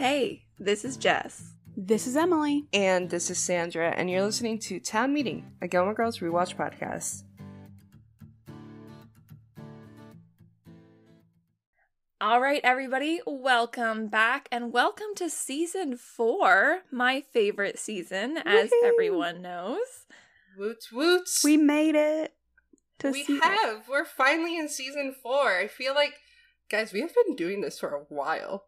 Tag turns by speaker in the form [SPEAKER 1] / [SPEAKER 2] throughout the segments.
[SPEAKER 1] Hey, this is Jess.
[SPEAKER 2] This is Emily.
[SPEAKER 3] And this is Sandra, and you're listening to Town Meeting, a Gilmore Girls rewatch podcast.
[SPEAKER 1] All right, everybody, welcome back and welcome to season four, my favorite season, as
[SPEAKER 2] Woohoo!
[SPEAKER 1] everyone knows.
[SPEAKER 3] Woots woots.
[SPEAKER 2] We made it. To
[SPEAKER 3] we
[SPEAKER 2] see-
[SPEAKER 3] have. We're finally in season four. I feel like, guys, we have been doing this for a while.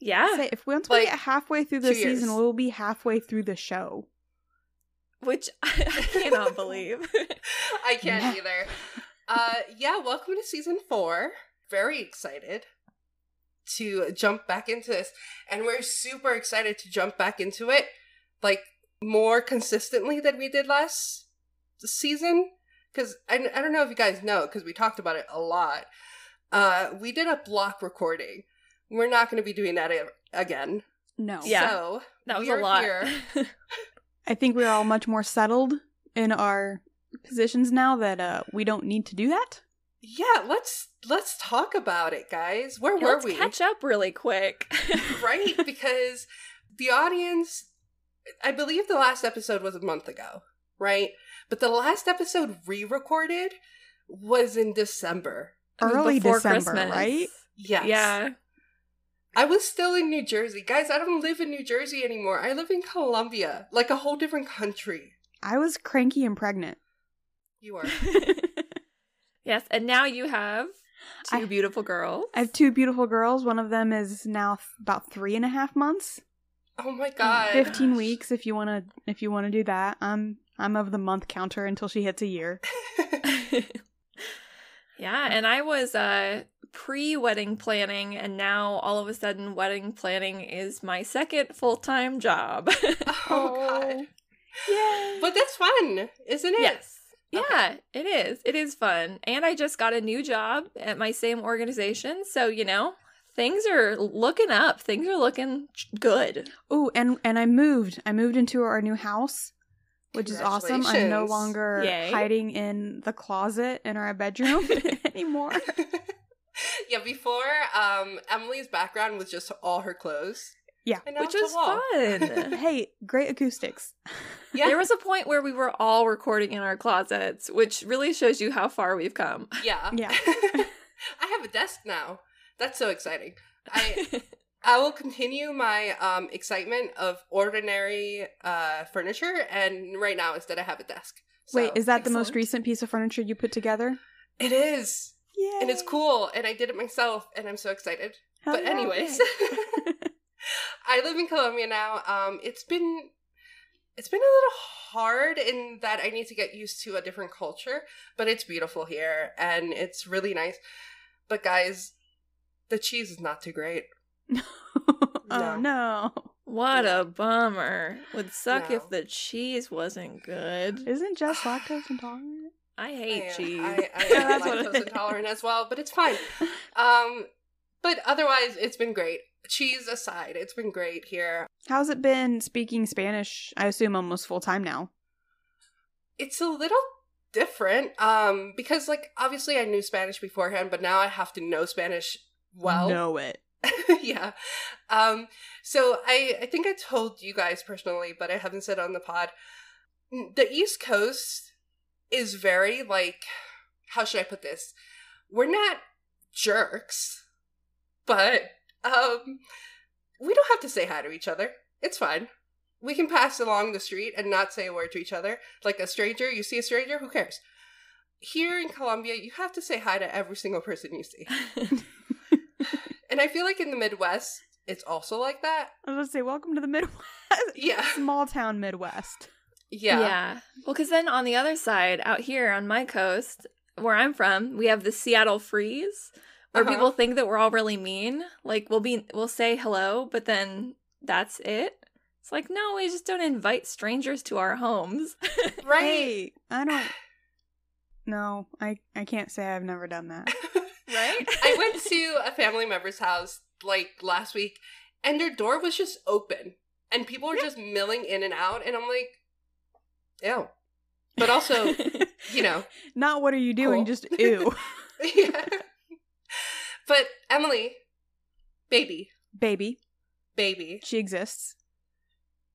[SPEAKER 1] Yeah,
[SPEAKER 2] Say, if we once we get halfway through the season, we'll be halfway through the show.
[SPEAKER 1] which I, I cannot believe.
[SPEAKER 3] I can't
[SPEAKER 2] Yeah.
[SPEAKER 3] either. Uh, yeah, welcome to season four. Very excited to jump back into this, and we're super excited to jump back into it, like more consistently than we did last season. Because I, I don't know if you guys know, because we talked about it a lot. Uh, we did a block recording. We're not going to be doing that again.
[SPEAKER 2] No.
[SPEAKER 1] Yeah.
[SPEAKER 3] So
[SPEAKER 1] that was a lot.
[SPEAKER 3] here-
[SPEAKER 2] I think we're all much more settled in our positions now that uh, we don't need to do that.
[SPEAKER 3] Yeah, let's let's talk about it, guys. Where
[SPEAKER 1] Yeah,
[SPEAKER 3] were
[SPEAKER 1] let's
[SPEAKER 3] we?
[SPEAKER 1] catch up really quick.
[SPEAKER 3] right? Because the audience, I believe the last episode was a month ago, right? But the last episode re recorded was in December.
[SPEAKER 1] It was
[SPEAKER 2] Early December,
[SPEAKER 1] Christmas.
[SPEAKER 2] right?
[SPEAKER 3] Yes.
[SPEAKER 1] Yeah.
[SPEAKER 3] I was still in New Jersey. Guys, I don't live in New Jersey anymore. I live in Colombia, like a whole different country.
[SPEAKER 2] I was cranky and pregnant.
[SPEAKER 3] You are.
[SPEAKER 1] yes, and now you have two
[SPEAKER 2] I-
[SPEAKER 1] beautiful girls.
[SPEAKER 2] I have two beautiful girls. One of them is now th- about three and a half months.
[SPEAKER 3] Oh my god.
[SPEAKER 2] Fifteen weeks, if you want to. If you want to do that, I'm I'm of the month counter until she hits a year.
[SPEAKER 1] yeah, and I was uh pre-wedding planning and now all of a sudden wedding planning is my second full-time job.
[SPEAKER 3] oh god.
[SPEAKER 2] Yay!
[SPEAKER 3] But that's fun, isn't it?
[SPEAKER 1] yes.
[SPEAKER 3] Okay.
[SPEAKER 1] Yeah, it is. It is fun. And I just got a new job at my same organization, so you know, things are looking up. Things are looking good.
[SPEAKER 2] Oh, and and I moved. I moved into our new house, which is awesome. I'm no longer
[SPEAKER 1] Yay.
[SPEAKER 2] hiding in the closet in our bedroom anymore.
[SPEAKER 3] yeah, before um Emily's background was just all her clothes.
[SPEAKER 2] Yeah.
[SPEAKER 3] And
[SPEAKER 1] Which was fun.
[SPEAKER 2] hey, great acoustics.
[SPEAKER 3] Yeah.
[SPEAKER 1] There was a point where we were all recording in our closets, which really shows you how far we've come.
[SPEAKER 3] yeah.
[SPEAKER 2] Yeah.
[SPEAKER 3] I have a desk now. That's so exciting. I I will continue my um excitement of ordinary uh furniture and right now instead I have a desk. So,
[SPEAKER 2] Wait, is that the most recent piece of furniture you put together?
[SPEAKER 3] It is.
[SPEAKER 2] Yeah.
[SPEAKER 3] And it's cool and I did it myself and I'm so excited. but anyways, I live in Colombia now. Um, it's been it's been a little hard in that I need to get used to a different culture, but it's beautiful here and it's really nice. But guys, the cheese is not too great. no.
[SPEAKER 2] oh no.
[SPEAKER 1] what a bummer. Would suck
[SPEAKER 3] No.
[SPEAKER 1] if the cheese wasn't good.
[SPEAKER 2] Isn't Jess lactose intolerant?
[SPEAKER 1] I hate
[SPEAKER 3] I,
[SPEAKER 1] cheese.
[SPEAKER 3] I, I
[SPEAKER 2] Yeah,
[SPEAKER 3] am
[SPEAKER 2] that's what
[SPEAKER 3] lactose intolerant as well, but it's fine. Um, but otherwise, it's been great. Cheese aside, it's been great here.
[SPEAKER 2] How's it been speaking Spanish? I assume almost full time now.
[SPEAKER 3] it's a little different um because like obviously i knew spanish beforehand but now i have to know spanish well
[SPEAKER 2] know it.
[SPEAKER 3] yeah um so i i think i told you guys personally but i haven't said on the pod the east coast is very like how should i put this? We're not jerks but um we don't have to say hi to each other. It's fine. We can pass along the street and not say a word to each other. Like a stranger you see a stranger who cares? Here in colombia you have to say hi to every single person you see. And i feel like in the midwest it's also like that.
[SPEAKER 2] I was gonna say, welcome to the Midwest.
[SPEAKER 3] Yeah.
[SPEAKER 2] Small town Midwest.
[SPEAKER 3] Yeah Yeah.
[SPEAKER 1] Well, because then on the other side, out here on my coast, where I'm from, we have the Seattle freeze, where
[SPEAKER 3] Uh-huh.
[SPEAKER 1] people think that we're all really mean. Like we'll be, we'll say hello, but then that's it. It's like no, we just don't invite strangers to our homes.
[SPEAKER 3] right
[SPEAKER 2] Hey, I don't. No, I I can't say I've never done that.
[SPEAKER 1] right?
[SPEAKER 3] I went to a family member's house like last week, and their door was just open, and people were just milling in and out, and I'm like, ew. But also, you know,
[SPEAKER 2] Not what are you doing?
[SPEAKER 3] Cool.
[SPEAKER 2] Just ew,
[SPEAKER 3] yeah. But Emily, baby,
[SPEAKER 2] baby.
[SPEAKER 3] baby.
[SPEAKER 2] She exists.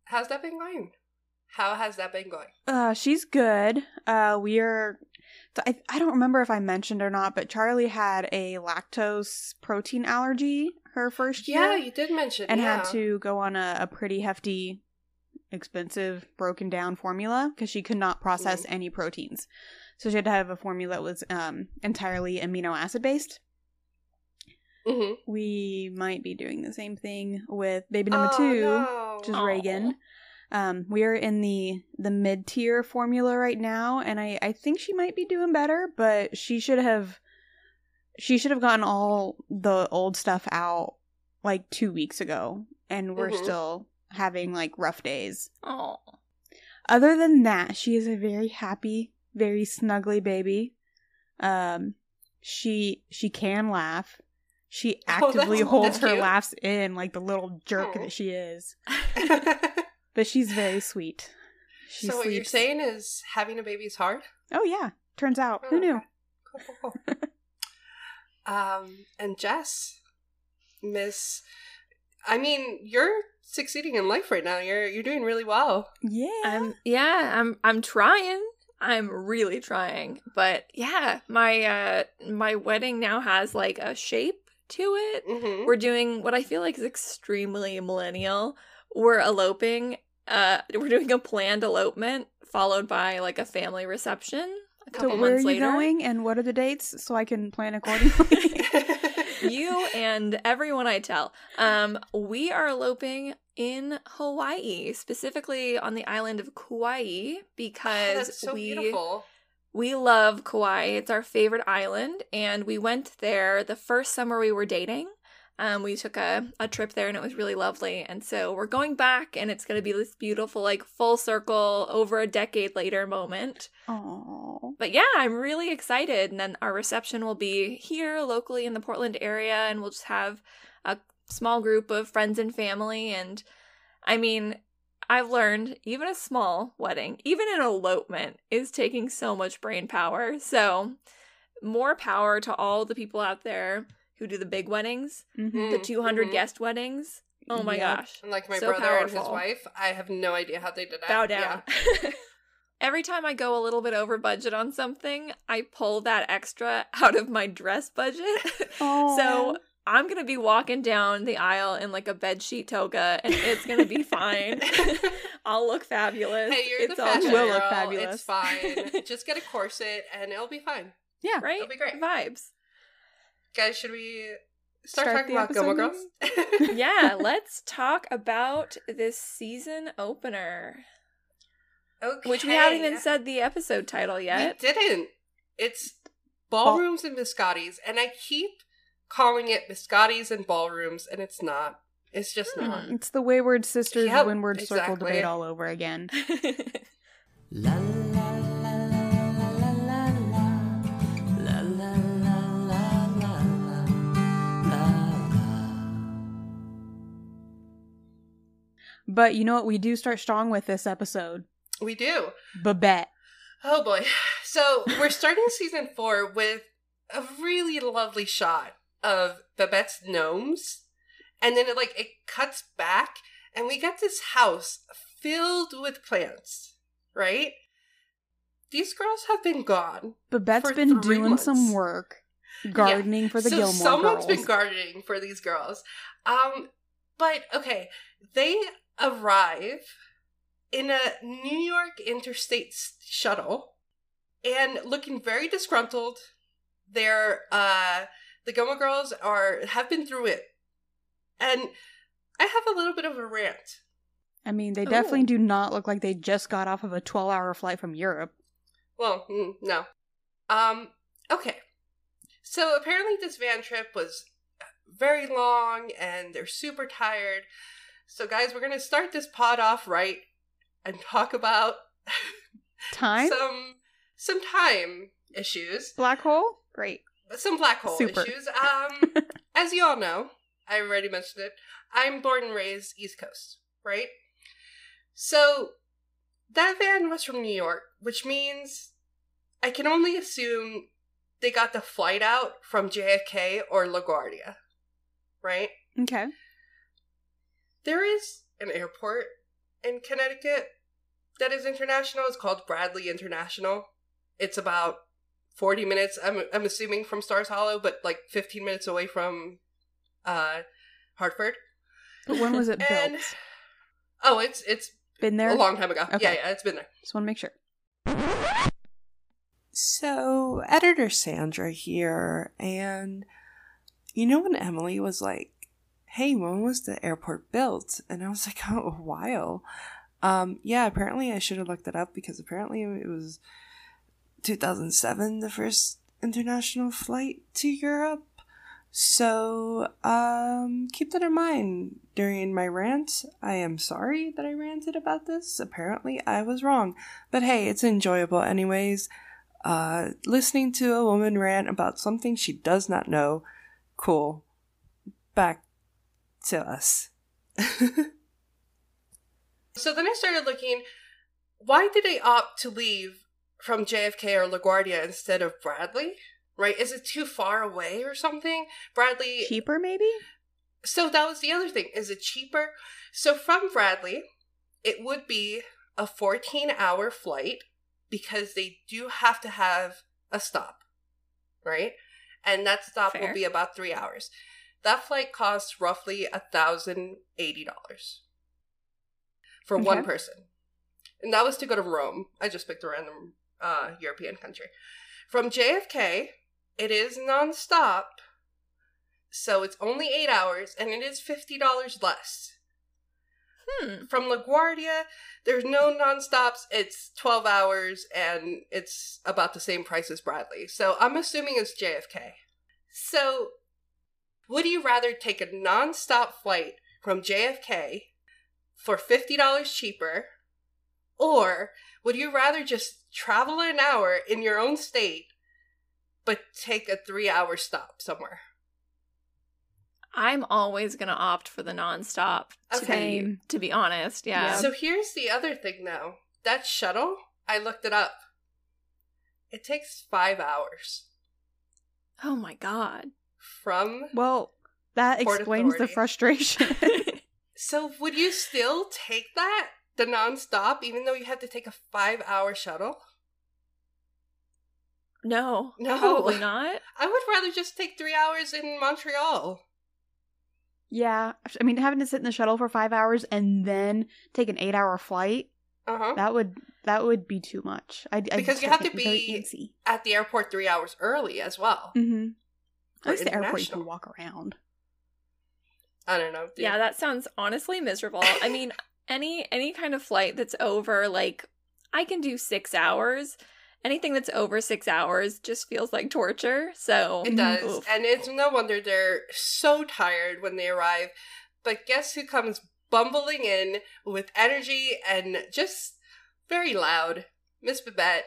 [SPEAKER 3] How's that been going? How has that been going?
[SPEAKER 2] Uh, she's good. Uh, we are. I, I don't remember if I mentioned or not, but Charlie had a lactose protein allergy her first year.
[SPEAKER 3] Yeah, you did mention.
[SPEAKER 2] and
[SPEAKER 3] yeah.
[SPEAKER 2] had to go on a, a pretty hefty, expensive, broken down formula because she could not process any proteins. So she had to have a formula that was um, entirely amino acid based.
[SPEAKER 3] Mhm.
[SPEAKER 2] We might be doing the same thing with baby number
[SPEAKER 3] Oh,
[SPEAKER 2] two,
[SPEAKER 3] no.
[SPEAKER 2] which is
[SPEAKER 1] Aw.
[SPEAKER 2] Reagan. Um, we are in the the mid tier formula right now, and I I think she might be doing better, but she should have she should have gotten all the old stuff out like two weeks ago, and we're
[SPEAKER 3] Mhm.
[SPEAKER 2] still having like rough days.
[SPEAKER 1] Oh.
[SPEAKER 2] Other than that, she is a very happy, very snuggly baby. Um, she she can laugh. She
[SPEAKER 3] Oh,
[SPEAKER 2] actively
[SPEAKER 3] that's-
[SPEAKER 2] holds
[SPEAKER 3] that's
[SPEAKER 2] her laughs in like the little jerk
[SPEAKER 3] Aw.
[SPEAKER 2] that she is. But she's very sweet. She
[SPEAKER 3] so what you're saying is having a baby is hard?
[SPEAKER 2] Oh yeah, turns out. Who
[SPEAKER 3] Oh,
[SPEAKER 2] knew?
[SPEAKER 3] Cool, cool, cool. um, and Jess, Miss, I mean, you're succeeding in life right now. You're you're doing really well.
[SPEAKER 2] Yeah.
[SPEAKER 1] I'm yeah, I'm I'm trying. I'm really trying. But yeah, my uh my wedding now has like a shape to it.
[SPEAKER 3] Mm-hmm.
[SPEAKER 1] We're doing what I feel like is extremely millennial. We're eloping. Uh we're doing a planned elopement followed by like a family reception a couple
[SPEAKER 2] so
[SPEAKER 1] couple
[SPEAKER 2] where are you
[SPEAKER 1] later.
[SPEAKER 2] going, and what are the dates so I can plan accordingly?
[SPEAKER 1] you and everyone I tell. Um, we are eloping in Hawaii, specifically on the island of Kauai, because
[SPEAKER 3] That's so
[SPEAKER 1] we
[SPEAKER 3] beautiful.
[SPEAKER 1] we love Kauai. It's our favorite island, and we went there the first summer we were dating. Um, we took a, a trip there and it was really lovely. And so we're going back, and it's going to be this beautiful, like full circle, over a decade later moment.
[SPEAKER 2] Oh,
[SPEAKER 1] But yeah, I'm really excited. And then our reception will be here locally in the Portland area, and we'll just have a small group of friends and family. And I mean, I've learned even a small wedding, even an elopement, is taking so much brain power. So, more power to all the people out there who do the big weddings,
[SPEAKER 2] Mhm.
[SPEAKER 1] the
[SPEAKER 3] Mm,
[SPEAKER 1] 200
[SPEAKER 3] mhm.
[SPEAKER 1] guest weddings. Oh my
[SPEAKER 2] Yep.
[SPEAKER 1] gosh.
[SPEAKER 3] And like my
[SPEAKER 1] so
[SPEAKER 3] brother and his wife, I have no idea how they did that.
[SPEAKER 1] Bow
[SPEAKER 3] Yeah.
[SPEAKER 1] down. Every time I go a little bit over budget on something, I pull that extra out of my dress budget.
[SPEAKER 2] Oh.
[SPEAKER 1] so I'm gonna be walking down the aisle in like a bedsheet toga, and it's gonna be fine. I'll look fabulous.
[SPEAKER 3] Hey, you're
[SPEAKER 1] it's
[SPEAKER 3] the
[SPEAKER 1] all
[SPEAKER 3] fashion
[SPEAKER 1] good,
[SPEAKER 2] will look fabulous.
[SPEAKER 3] It's fine. Just get a corset and it'll be fine.
[SPEAKER 2] yeah.
[SPEAKER 1] right?
[SPEAKER 3] It'll be great.
[SPEAKER 1] Vibes.
[SPEAKER 3] Guys, should we start,
[SPEAKER 2] Start
[SPEAKER 3] talking about Gilmore Girls?
[SPEAKER 1] Yeah, let's talk about this season opener,
[SPEAKER 3] okay.
[SPEAKER 1] which we haven't even said the episode title yet.
[SPEAKER 3] We didn't. It's ballrooms and biscottis, and I keep calling it biscottis and ballrooms, and it's not. It's just
[SPEAKER 1] mm.
[SPEAKER 3] not.
[SPEAKER 2] It's the Wayward Sisters
[SPEAKER 3] yep,
[SPEAKER 2] Windward
[SPEAKER 3] exactly.
[SPEAKER 2] Circle debate all over again.
[SPEAKER 4] la, la, la.
[SPEAKER 2] But you know what? We do start strong with this episode.
[SPEAKER 3] We do.
[SPEAKER 2] Babette.
[SPEAKER 3] Oh boy. So we're starting season four with a really lovely shot of Babette's gnomes. And then it like it cuts back and we get this house filled with plants, right? These girls have been gone.
[SPEAKER 2] Babette's been doing
[SPEAKER 3] months.
[SPEAKER 2] some work gardening for the
[SPEAKER 3] so
[SPEAKER 2] Gilmore
[SPEAKER 3] someone's
[SPEAKER 2] girls.
[SPEAKER 3] been gardening for these girls. Um, but okay, they arrive in a New York interstate shuttle and looking very disgruntled. They're uh the Gilmore girls are have been through it. And I have a little bit of a rant.
[SPEAKER 2] I mean, they
[SPEAKER 1] Ooh.
[SPEAKER 2] definitely do not look like they just got off of a 12 hour flight from Europe.
[SPEAKER 3] Well, mm, no. Um, okay. So apparently this van trip was very long and they're super tired. So guys, we're going to start this pod off right and talk about
[SPEAKER 2] Time?
[SPEAKER 3] some some time issues,
[SPEAKER 2] Black hole? Great.
[SPEAKER 3] Some black hole
[SPEAKER 2] Super.
[SPEAKER 3] issues. Um as you all know, I already mentioned it. I'm born and raised East Coast, right? So that van was from New York, which means I can only assume they got the flight out from JFK or LaGuardia, right?
[SPEAKER 2] Okay.
[SPEAKER 3] there is an airport in Connecticut that is international. It's called Bradley International. It's about 40 minutes, I'm, I'm assuming, from Stars Hollow, but like 15 minutes away from uh, Hartford.
[SPEAKER 2] But when was it built?
[SPEAKER 3] Oh, it's it's
[SPEAKER 2] Been there?
[SPEAKER 3] a long time ago.
[SPEAKER 2] Okay.
[SPEAKER 3] Yeah, yeah, it's been there.
[SPEAKER 2] Just want to make sure.
[SPEAKER 5] So, editor Sandra here, and you know when Emily was like, "Hey, when was the airport built?" and I was like, "Oh, a while." Um, yeah, apparently I should have looked it up because apparently it was 2007 the first international flight to Europe. So, um, keep that in mind during my rant. I am sorry that I ranted about this. Apparently, I was wrong. But hey, it's enjoyable anyways uh, listening to a woman rant about something she does not know. Cool. Back to us.
[SPEAKER 3] So then I started looking. Why did I opt to leave from JFK or LaGuardia instead of Bradley? Right? Is it too far away or something? Bradley.
[SPEAKER 2] Cheaper, maybe?
[SPEAKER 3] So that was the other thing. Is it cheaper? So from Bradley, it would be a 14 hour flight because they do have to have a stop, right? And that stop
[SPEAKER 1] Fair.
[SPEAKER 3] will be about three hours. That flight costs roughly a thousand eighty dollars for one person, and that was to go to Rome. I just picked a random uh, European country. From JFK, it is nonstop, so it's only eight hours, and it is fifty dollars less.
[SPEAKER 1] Hmm.
[SPEAKER 3] From LaGuardia, there's no nonstops. It's 12 hours and it's about the same price as Bradley. So I'm assuming it's JFK. So, would you rather take a nonstop flight from JFK for $50 cheaper? Or would you rather just travel an hour in your own state but take a three hour stop somewhere?
[SPEAKER 1] I'm always gonna opt for the nonstop. To
[SPEAKER 3] Okay.
[SPEAKER 1] be to be honest, yeah.
[SPEAKER 3] So here's the other thing though. That shuttle, I looked it up. It takes five hours
[SPEAKER 1] oh my god.
[SPEAKER 3] from.
[SPEAKER 2] Well, that
[SPEAKER 3] Port
[SPEAKER 2] explains the frustration.
[SPEAKER 3] So would you still take that? The nonstop, even though you have to take a five hour shuttle?
[SPEAKER 1] no,
[SPEAKER 3] No.
[SPEAKER 1] probably not.
[SPEAKER 3] I would rather just take three hours in Montreal.
[SPEAKER 2] yeah. I mean, having to sit in the shuttle for five hours and then take an eight hour flight,
[SPEAKER 3] Uh huh.
[SPEAKER 2] that would that would be too much. I, I
[SPEAKER 3] Because you have to be-
[SPEAKER 2] antsy.
[SPEAKER 3] At the airport three hours early as well.
[SPEAKER 2] Mm-hmm. At least the airport you can walk around.
[SPEAKER 3] I don't know. dude.
[SPEAKER 1] Yeah, that sounds honestly miserable. I mean, any any kind of flight that's over like I can do 6 hours. Anything that's over 6 hours just feels like torture. So
[SPEAKER 3] It does.
[SPEAKER 1] oof.
[SPEAKER 3] And it's no wonder they're so tired when they arrive. But guess who comes bumbling in with energy and just very loud? Miss Babette,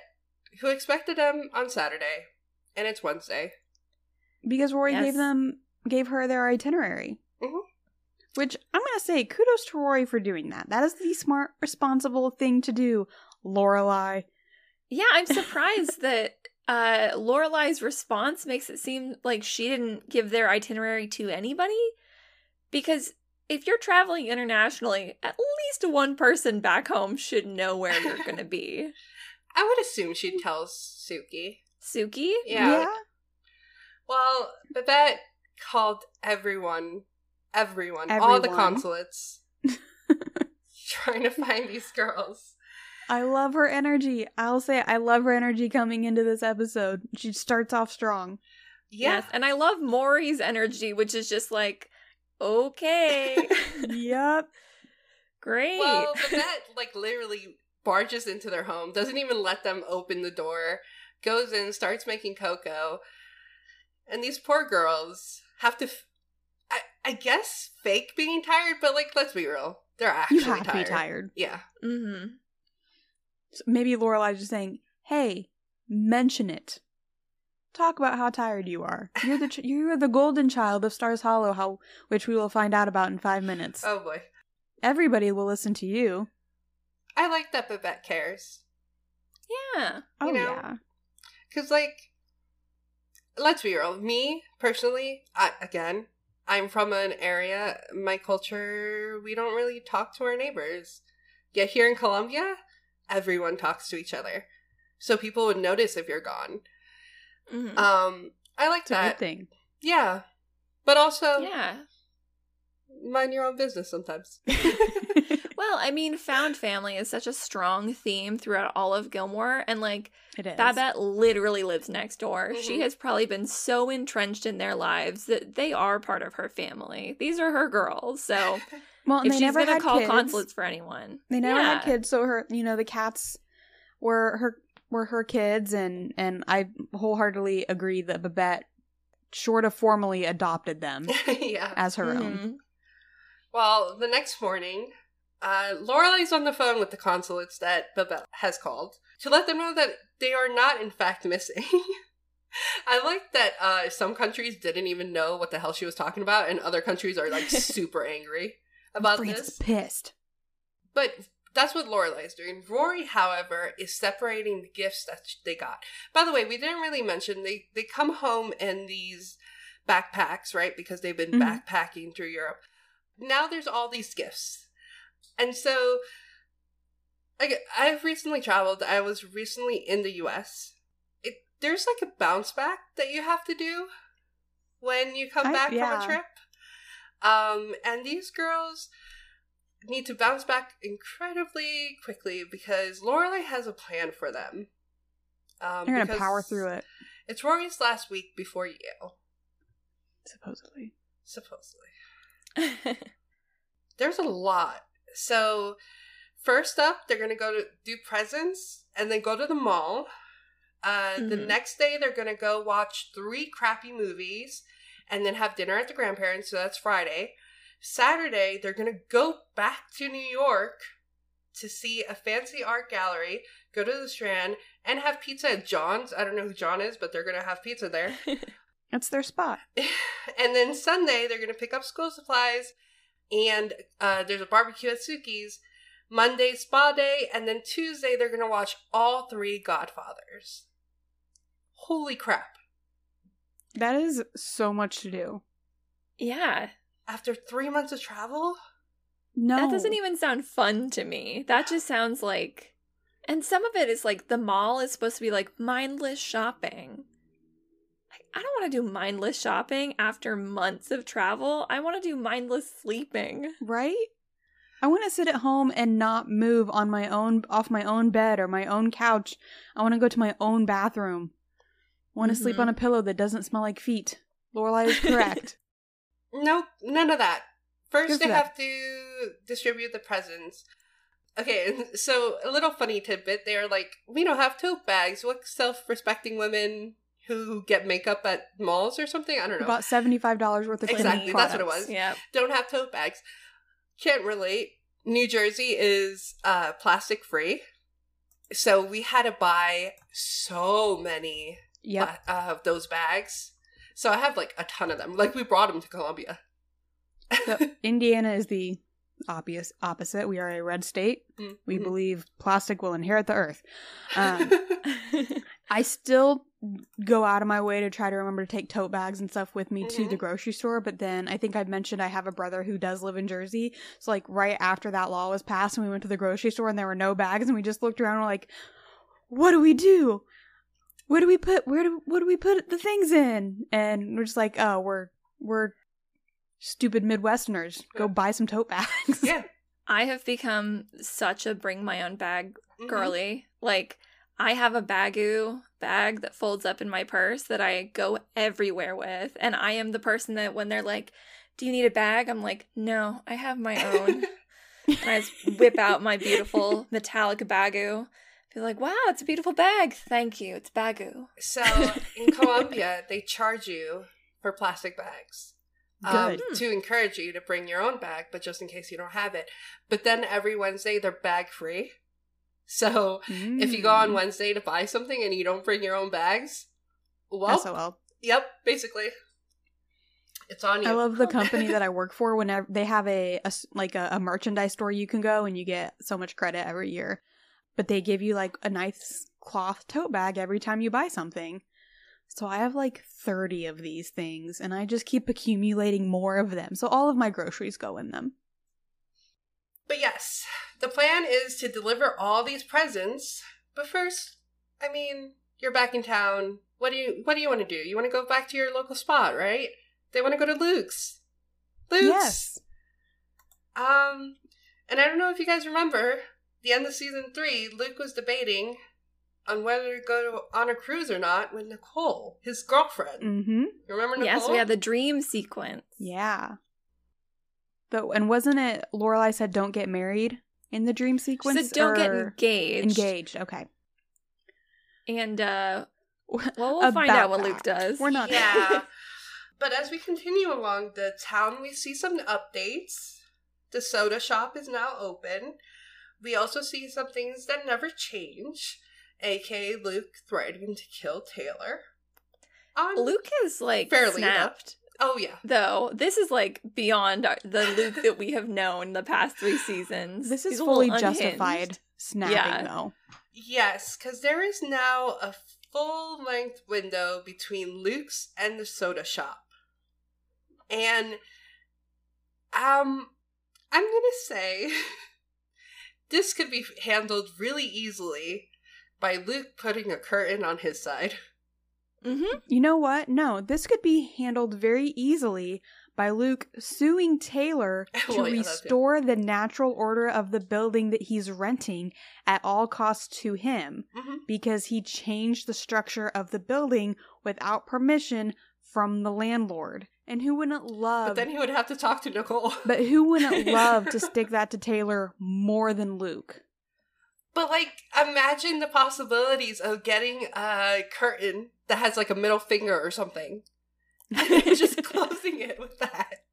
[SPEAKER 3] who expected them on Saturday. And it's Wednesday.
[SPEAKER 2] Because Rory
[SPEAKER 1] Yes.
[SPEAKER 2] gave them gave her their itinerary.
[SPEAKER 3] Mhm.
[SPEAKER 2] Which I'm gonna say, kudos to Rory for doing that. That is the smart, responsible thing to do, Lorelai.
[SPEAKER 1] Yeah, I'm surprised that uh Lorelai's response makes it seem like she didn't give their itinerary to anybody because if you're traveling internationally, at least one person back home should know where you're going to be.
[SPEAKER 3] I would assume she'd tell Sookie.
[SPEAKER 1] Sookie?
[SPEAKER 3] Yeah. Well, Babette called everyone, everyone, all the consulates, trying to find these girls.
[SPEAKER 2] I love her energy. I'll say I love her energy coming into this episode. She starts off strong.
[SPEAKER 3] Yeah.
[SPEAKER 1] Yes, and I love Maury's energy, which is just like, okay,
[SPEAKER 2] yep.
[SPEAKER 1] great.
[SPEAKER 3] Well, Babette like literally barges into their home, doesn't even let them open the door, goes in, starts making cocoa, and these poor girls have to, f- I, guess, fake being tired. But like, let's be real, they're actually
[SPEAKER 2] You have
[SPEAKER 3] tired.
[SPEAKER 2] to be tired.
[SPEAKER 3] Yeah,
[SPEAKER 1] mm-hmm.
[SPEAKER 2] So maybe Lorelai's just saying, "Hey, mention it. Talk about how tired you are. You're the ch- you're the golden child of Stars Hollow, how which we will find out about in five minutes.
[SPEAKER 3] Oh boy,
[SPEAKER 2] Everybody will listen to you.
[SPEAKER 3] I like that Babette cares
[SPEAKER 1] Yeah.
[SPEAKER 2] Oh
[SPEAKER 3] You know,
[SPEAKER 2] yeah.
[SPEAKER 3] because like, let's be real. Me personally, I, again, I'm from an area, my culture, we don't really talk to our neighbors. Yet here in Colombia, everyone talks to each other. So people would notice if you're gone.
[SPEAKER 1] Mhm.
[SPEAKER 3] Um, I like
[SPEAKER 2] It's
[SPEAKER 3] that.
[SPEAKER 2] good thing.
[SPEAKER 3] Yeah. But also,
[SPEAKER 1] yeah.
[SPEAKER 3] mind your own business sometimes.
[SPEAKER 1] Well, I mean, found family is such a strong theme throughout all of Gilmore, and like
[SPEAKER 2] It is.
[SPEAKER 1] Babette literally lives next door. She
[SPEAKER 3] Mhm.
[SPEAKER 1] has probably been so entrenched in their lives that they are part of her family. These are her girls. So
[SPEAKER 2] Well, and
[SPEAKER 1] if
[SPEAKER 2] they
[SPEAKER 1] she's
[SPEAKER 2] never
[SPEAKER 1] gonna
[SPEAKER 2] had
[SPEAKER 1] call
[SPEAKER 2] kids.
[SPEAKER 1] consulates for anyone,
[SPEAKER 2] They never
[SPEAKER 1] yeah.
[SPEAKER 2] had kids, so her, you know, the cats were her were her kids, and and I wholeheartedly agree that Babette, short of formally adopted them
[SPEAKER 3] yeah.
[SPEAKER 2] as her own.
[SPEAKER 1] Mhm.
[SPEAKER 3] Well, the next morning, uh, Lorelai's on the phone with the consulates that Babette has called to let them know that they are not, in fact, missing. I like that uh, some countries didn't even know what the hell she was talking about, and other countries are like super angry about
[SPEAKER 2] France
[SPEAKER 3] this.
[SPEAKER 2] pissed.
[SPEAKER 3] But that's what Lorelai is doing. Rory, however, is separating the gifts that they got. By the way, we didn't really mention they they come home in these backpacks, right? Because they've been
[SPEAKER 2] Mhm.
[SPEAKER 3] backpacking through Europe. Now there's all these gifts, and so I I've recently traveled. I was recently in the U.S. It there's like a bounce back that you have to do when you come
[SPEAKER 2] I-
[SPEAKER 3] back from a trip. Um, and these girls need to bounce back incredibly quickly because Lorelai has a plan for them. Um,
[SPEAKER 2] They're gonna power through it,
[SPEAKER 3] It's Rory's last week before Yale,
[SPEAKER 2] supposedly.
[SPEAKER 3] supposedly. There's a lot. So, first up, they're gonna go to do presents and then go to the mall. Uh, The
[SPEAKER 1] Mhm.
[SPEAKER 3] next day, they're gonna go watch three crappy movies and then have dinner at the grandparents. So that's Friday. Saturday, they're gonna go back to New York to see a fancy art gallery, go to the Strand, and have pizza at John's. I don't know who John is, but they're gonna have pizza there.
[SPEAKER 2] That's their spot.
[SPEAKER 3] and then Sunday they're gonna pick up school supplies, and uh, there's a barbecue at Sookie's. Monday spa day, and then Tuesday they're gonna watch all three Godfathers. Holy crap!
[SPEAKER 2] That is so much to do.
[SPEAKER 1] yeah.
[SPEAKER 3] After three months of travel,
[SPEAKER 2] No,
[SPEAKER 1] That doesn't even sound fun to me. That just sounds like. And some of it is like the mall is supposed to be like mindless shopping. Like, I don't want to do mindless shopping after months of travel. I want to do mindless sleeping.
[SPEAKER 2] right. I want to sit at home and not move on my own off my own bed or my own couch. I want to go to my own bathroom. I want to sleep
[SPEAKER 1] Mhm.
[SPEAKER 2] on a pillow that doesn't smell like feet. Lorelai is correct.
[SPEAKER 3] nope, none of that. First,
[SPEAKER 2] Good
[SPEAKER 3] they
[SPEAKER 2] for
[SPEAKER 3] have to distribute the presents. Okay, so a little funny tidbit. They're like, we don't have tote bags. What self-respecting women who get makeup at malls or something? I don't know.
[SPEAKER 2] About seventy five dollars worth of
[SPEAKER 3] Exactly,
[SPEAKER 2] cleaning
[SPEAKER 3] that's what it was.
[SPEAKER 1] Yeah.
[SPEAKER 3] don't have tote bags. Can't relate. New Jersey is uh, plastic free. So we had to buy so many
[SPEAKER 2] Yep.
[SPEAKER 3] uh, of those bags. So I have like a ton of them. Like we brought them to Colombia.
[SPEAKER 2] So Indiana is the obvious opposite. We are a red state.
[SPEAKER 3] Mm,
[SPEAKER 2] We
[SPEAKER 3] mhm.
[SPEAKER 2] believe plastic will inherit the earth. Um, I still go out of my way to try to remember to take tote bags and stuff with me to
[SPEAKER 3] Mhm.
[SPEAKER 2] the grocery store. But then I think I mentioned I have a brother who does live in Jersey. So like right after that law was passed, and we went to the grocery store and there were no bags, and we just looked around and we're like, "What do we do? Where do we put where do what do we put the things in?" And we're just like, "Oh, we're we're stupid Midwesterners. Go buy some tote bags."
[SPEAKER 3] yeah.
[SPEAKER 1] I have become such a bring my own bag
[SPEAKER 3] Mhm.
[SPEAKER 1] girly. Like, I have a Baggu bag that folds up in my purse that I go everywhere with. And I am the person that when they're like, Do you need a bag? I'm like, No, I have my own. and I just whip out my beautiful metallic Baggu. Be like, Wow, it's a beautiful bag. Thank you. It's Baggu.
[SPEAKER 3] So in Colombia, they charge you for plastic bags. um, to encourage you to bring your own bag, but just in case you don't have it. But then every Wednesday they're bag free. So if you go on
[SPEAKER 2] Mm.
[SPEAKER 3] Wednesday to buy something and you don't bring your own bags, well,
[SPEAKER 2] SOL.
[SPEAKER 3] yep, basically, it's on you.
[SPEAKER 2] I love the company that I work for. Whenever they have a like a, a merchandise store, you can go and you get so much credit every year. But they give you like a nice cloth tote bag every time you buy something. So I have like 30 of these things and I just keep accumulating more of them. So all of my groceries go in them.
[SPEAKER 3] But yes, the plan is to deliver all these presents. But first, I mean, you're back in town. What do you what do you want to do? You want to go back to your local spot, right? They want to go to Luke's. Luke's.
[SPEAKER 2] Yes.
[SPEAKER 3] Um, and I don't know if you guys remember, the end of season three, Luke was debating on whether to go on a cruise or not with Nicole, his girlfriend.
[SPEAKER 2] Mm-hmm.
[SPEAKER 3] You remember Nicole?
[SPEAKER 1] Yes, we had the dream sequence.
[SPEAKER 2] Yeah. But and wasn't it Lorelai said don't get married in the dream
[SPEAKER 1] She
[SPEAKER 2] sequence?
[SPEAKER 1] said don't get engaged.
[SPEAKER 2] engaged. Okay.
[SPEAKER 1] And uh well we'll find out what Luke does.
[SPEAKER 2] We're not
[SPEAKER 3] Yeah. but as we continue along the town, we see some updates. The soda shop is now open. We also see some things that never change, aka Luke threatening to kill Taylor. On
[SPEAKER 1] Luke is like
[SPEAKER 3] Fairly
[SPEAKER 1] snapped.
[SPEAKER 3] Oh yeah.
[SPEAKER 1] Though this is like beyond our, the Luke that we have known the past three seasons.
[SPEAKER 2] This is
[SPEAKER 1] He's
[SPEAKER 2] fully justified
[SPEAKER 1] unhinged.
[SPEAKER 2] snapping
[SPEAKER 1] Yeah.
[SPEAKER 2] though.
[SPEAKER 3] Yes, because there is now a full length window between Luke's and the soda shop. And um I'm gonna say this could be handled really easily by Luke putting a curtain on his side.
[SPEAKER 1] Mhm.
[SPEAKER 2] You know what? No, this could be handled very easily by Luke suing Taylor to
[SPEAKER 3] Well, yeah,
[SPEAKER 2] restore the natural order of the building that he's renting at all costs to him
[SPEAKER 3] Mhm.
[SPEAKER 2] because he changed the structure of the building without permission from the landlord. And who wouldn't love
[SPEAKER 3] But then he would have to talk to Nicole.
[SPEAKER 2] But who wouldn't love to stick that to Taylor more than Luke?
[SPEAKER 3] But like, imagine the possibilities of getting a curtain that has like a middle finger or something. And just closing it with that.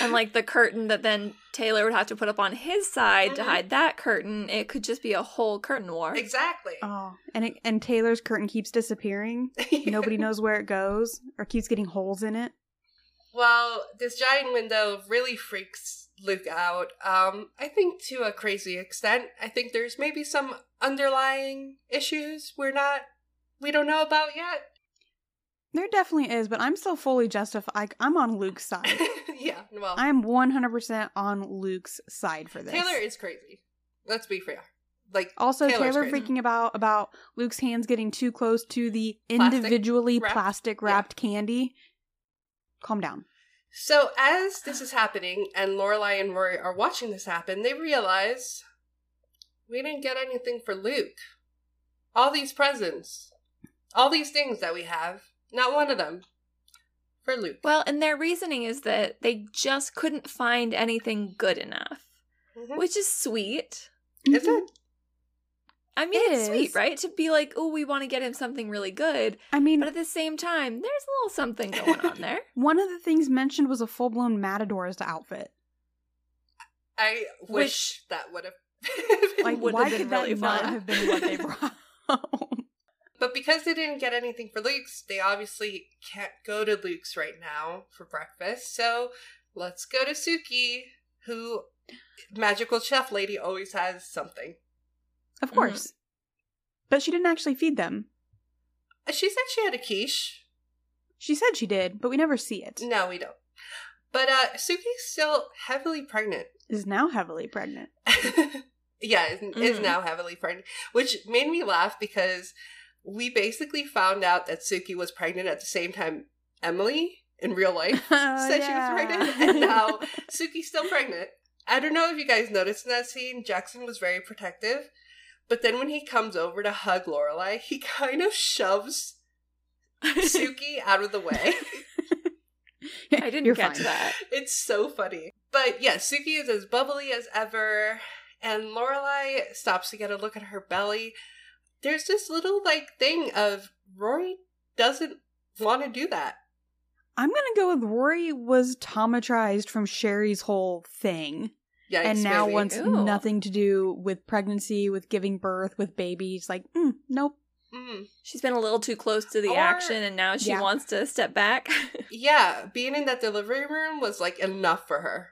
[SPEAKER 1] And like the curtain that then Taylor would have to put up on his side to
[SPEAKER 3] Mhm.
[SPEAKER 1] hide that curtain, it could just be a whole curtain war.
[SPEAKER 3] Exactly.
[SPEAKER 2] Oh, and it, and Taylor's curtain keeps disappearing. Nobody knows where it goes or keeps getting holes in it.
[SPEAKER 3] Well, this giant window really freaks Luke out. Um, I think to a crazy extent. I think there's maybe some underlying issues we're not, we don't know about yet.
[SPEAKER 2] There definitely is, but I'm still fully justified. I'm on Luke's side.
[SPEAKER 3] yeah, well,
[SPEAKER 2] I'm 100% on Luke's side for this.
[SPEAKER 3] Taylor is crazy. Let's be fair. Like,
[SPEAKER 2] also
[SPEAKER 3] Taylor's
[SPEAKER 2] Taylor
[SPEAKER 3] crazy.
[SPEAKER 2] freaking about about Luke's hands getting too close to the
[SPEAKER 3] Plastic
[SPEAKER 2] individually
[SPEAKER 3] wrapped?
[SPEAKER 2] plastic wrapped candy. Calm down.
[SPEAKER 3] So as this is happening and Lorelai and Rory are watching this happen, they realize we didn't get anything for Luke. All these presents, all these things that we have, not one of them for Luke.
[SPEAKER 1] Well, and their reasoning is that they just couldn't find anything good enough,
[SPEAKER 3] Mhm.
[SPEAKER 1] which is sweet.
[SPEAKER 3] Is it?
[SPEAKER 1] I mean,
[SPEAKER 2] It
[SPEAKER 1] it's sweet, right? To be like, oh, we want to get him something really good.
[SPEAKER 2] I mean,
[SPEAKER 1] But at the same time, there's a little something going on there.
[SPEAKER 2] one of the things mentioned was a full blown Matador's outfit.
[SPEAKER 3] I wish
[SPEAKER 1] Which-
[SPEAKER 3] that would have.
[SPEAKER 2] Like,
[SPEAKER 1] Would
[SPEAKER 2] why
[SPEAKER 1] have been
[SPEAKER 2] could that
[SPEAKER 1] really
[SPEAKER 2] not have been what they brought home?
[SPEAKER 3] but because they didn't get anything for Luke's, they obviously can't go to Luke's right now for breakfast. So let's go to Sookie, who magical chef lady always has something.
[SPEAKER 2] Of course. But she didn't actually feed them.
[SPEAKER 3] Uh, She said she had a quiche.
[SPEAKER 2] She said she did, but we never see it.
[SPEAKER 3] No, we don't. But uh Sookie's still heavily pregnant.
[SPEAKER 2] Is now heavily pregnant.
[SPEAKER 3] yeah, is, is
[SPEAKER 1] Mhm.
[SPEAKER 3] now heavily pregnant, which made me laugh because we basically found out that Sookie was pregnant at the same time Emily in real life
[SPEAKER 2] Oh,
[SPEAKER 3] said she was pregnant, and now Sookie's still pregnant. I don't know if you guys noticed in that scene, Jackson was very protective, but then when he comes over to hug Lorelai, he kind of shoves Sookie out of the way.
[SPEAKER 1] I didn't
[SPEAKER 2] You're
[SPEAKER 1] get to
[SPEAKER 2] fine.
[SPEAKER 1] that.
[SPEAKER 3] It's so funny. But yeah, Sookie is as bubbly as ever, and Lorelai stops to get a look at her belly. There's this little like thing of Rory doesn't want to do that.
[SPEAKER 2] I'm gonna go with Rory was tomatrized from Sherry's whole thing.
[SPEAKER 3] Yeah,
[SPEAKER 2] and now
[SPEAKER 3] baby.
[SPEAKER 2] wants
[SPEAKER 1] Ooh.
[SPEAKER 2] nothing to do with pregnancy, with giving birth, with babies. Like, mm, nope.
[SPEAKER 3] Mm.
[SPEAKER 1] She's been a little too close to the
[SPEAKER 3] Or-
[SPEAKER 1] action and now she
[SPEAKER 2] Yeah.
[SPEAKER 1] wants to step back.
[SPEAKER 3] Yeah, being in that delivery room was like enough for her.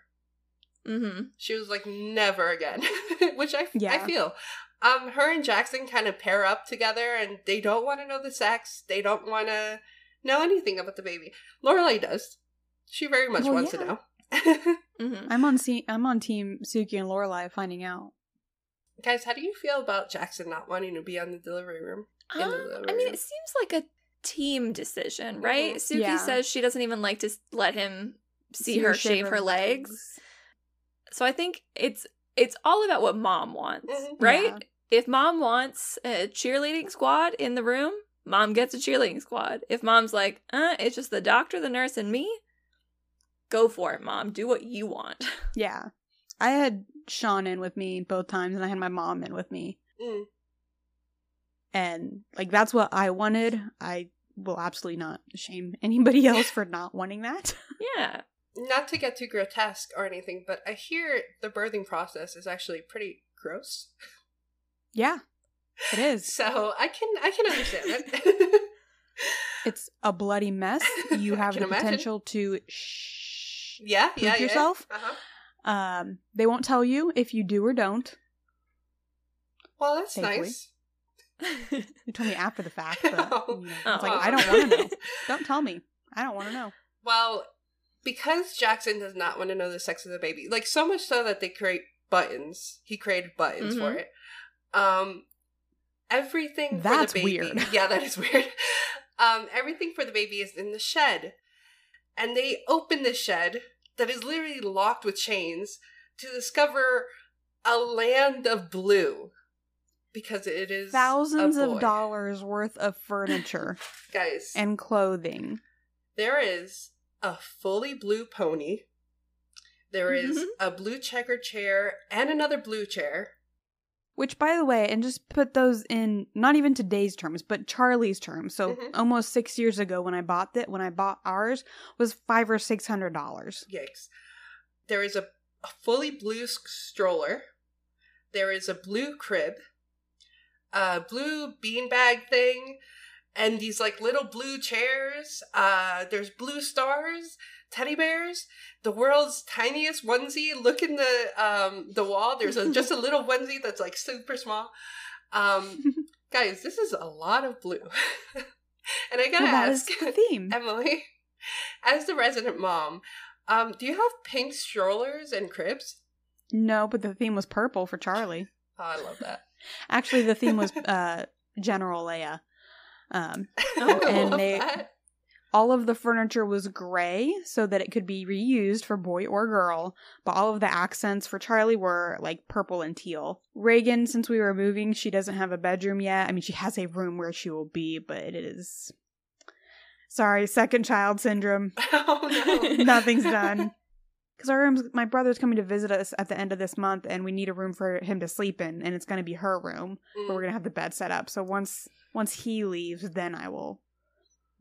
[SPEAKER 1] hmm
[SPEAKER 3] She was like, never again, which I, I feel. Um, her and Jackson kind of pair up together, and they don't want to know the sex. They don't want to know anything about the baby. Lorelai does. She very much
[SPEAKER 1] Well,
[SPEAKER 3] wants
[SPEAKER 1] yeah.
[SPEAKER 3] to know.
[SPEAKER 1] Mhm.
[SPEAKER 2] I'm on se- I'm on team Sookie and Lorelai finding out.
[SPEAKER 3] Guys, how do you feel about Jackson not wanting to be on the delivery room? In the
[SPEAKER 1] Um,
[SPEAKER 3] delivery
[SPEAKER 1] I mean,
[SPEAKER 3] room.
[SPEAKER 1] it seems like a team decision, right?
[SPEAKER 3] Mhm.
[SPEAKER 1] Sookie
[SPEAKER 2] Yeah.
[SPEAKER 1] says she doesn't even like to let him see,
[SPEAKER 2] See
[SPEAKER 1] her
[SPEAKER 2] her
[SPEAKER 1] shave
[SPEAKER 2] shave
[SPEAKER 1] her
[SPEAKER 2] her
[SPEAKER 1] legs. So I think it's it's all about what mom wants,
[SPEAKER 3] Mhm.
[SPEAKER 1] right?
[SPEAKER 2] Yeah.
[SPEAKER 1] If mom wants a cheerleading squad in the room, mom gets a cheerleading squad. If mom's like, uh, it's just the doctor, the nurse, and me, go for it, mom. Do what you want.
[SPEAKER 2] Yeah. I had Sean in with me both times and I had my mom in with me.
[SPEAKER 3] Mm.
[SPEAKER 2] And like that's what I wanted. I will absolutely not shame anybody else for not wanting that.
[SPEAKER 1] yeah.
[SPEAKER 3] Not to get too grotesque or anything, but I hear the birthing process is actually pretty gross.
[SPEAKER 2] yeah. It is.
[SPEAKER 3] So I can I can understand it.
[SPEAKER 2] It's a bloody mess. You have
[SPEAKER 3] can
[SPEAKER 2] the
[SPEAKER 3] imagine.
[SPEAKER 2] potential to shh.
[SPEAKER 3] Yeah,
[SPEAKER 2] Poop
[SPEAKER 3] yeah, yeah.
[SPEAKER 2] yourself?
[SPEAKER 3] Uh-huh.
[SPEAKER 2] Um they won't tell you if you do or don't.
[SPEAKER 3] Well, that's
[SPEAKER 2] Thankfully.
[SPEAKER 3] nice.
[SPEAKER 2] you told me after the fact, but you know,
[SPEAKER 1] Oh.
[SPEAKER 2] it's like I don't want to know. Don't tell me. I don't want to know.
[SPEAKER 3] Well, because Jackson does not want to know the sex of the baby, like so much so that they create buttons. He created buttons for
[SPEAKER 1] Mhm.
[SPEAKER 3] it. Um, everything
[SPEAKER 2] That's
[SPEAKER 3] for the baby.
[SPEAKER 2] weird.
[SPEAKER 3] Yeah, that is weird. Um, everything for the baby is in the shed, and they open the shed that is literally locked with chains to discover a land of blue. Because it is
[SPEAKER 2] Thousands of dollars worth of furniture
[SPEAKER 3] guys.
[SPEAKER 2] and clothing.
[SPEAKER 3] There is a fully blue pony. There is
[SPEAKER 1] Mhm.
[SPEAKER 3] a blue checker chair and another blue chair.
[SPEAKER 2] Which, by the way, and just put those in not even today's terms, but Charlie's terms. So
[SPEAKER 3] Mhm.
[SPEAKER 2] almost six years ago, when I bought that, when I bought ours, was five or six hundred dollars.
[SPEAKER 3] Yikes. There is a, a fully blue stroller. There is a blue crib, a blue beanbag thing, and these like little blue chairs. Uh, there's blue stars, teddy bears, the world's tiniest onesie. Look in the um the wall. There's a, just a little onesie that's like super small. Um, guys, this is a lot of blue. and I gotta
[SPEAKER 2] Well,
[SPEAKER 3] ask
[SPEAKER 2] the theme.
[SPEAKER 3] Emily, as the resident mom, um, do you have pink strollers and cribs?
[SPEAKER 2] No, but the theme was purple for Charlie.
[SPEAKER 3] Oh, I love that.
[SPEAKER 2] Actually, the theme was uh, General Leia. Um,
[SPEAKER 1] Oh,
[SPEAKER 2] and they-
[SPEAKER 3] that.
[SPEAKER 2] All of the furniture was gray so that it could be reused for boy or girl, but all of the accents for Charlie were like purple and teal. Reagan, since we were moving, she doesn't have a bedroom yet. I mean, she has a room where she will be, but it is. Sorry, second child syndrome.
[SPEAKER 3] Oh no,
[SPEAKER 2] Nothing's done. Because our rooms, my brother's coming to visit us at the end of this month, and we need a room for him to sleep in, and it's going to be her room, but we're
[SPEAKER 3] Mm.
[SPEAKER 2] gonna have the bed set up. So once once he leaves, then I will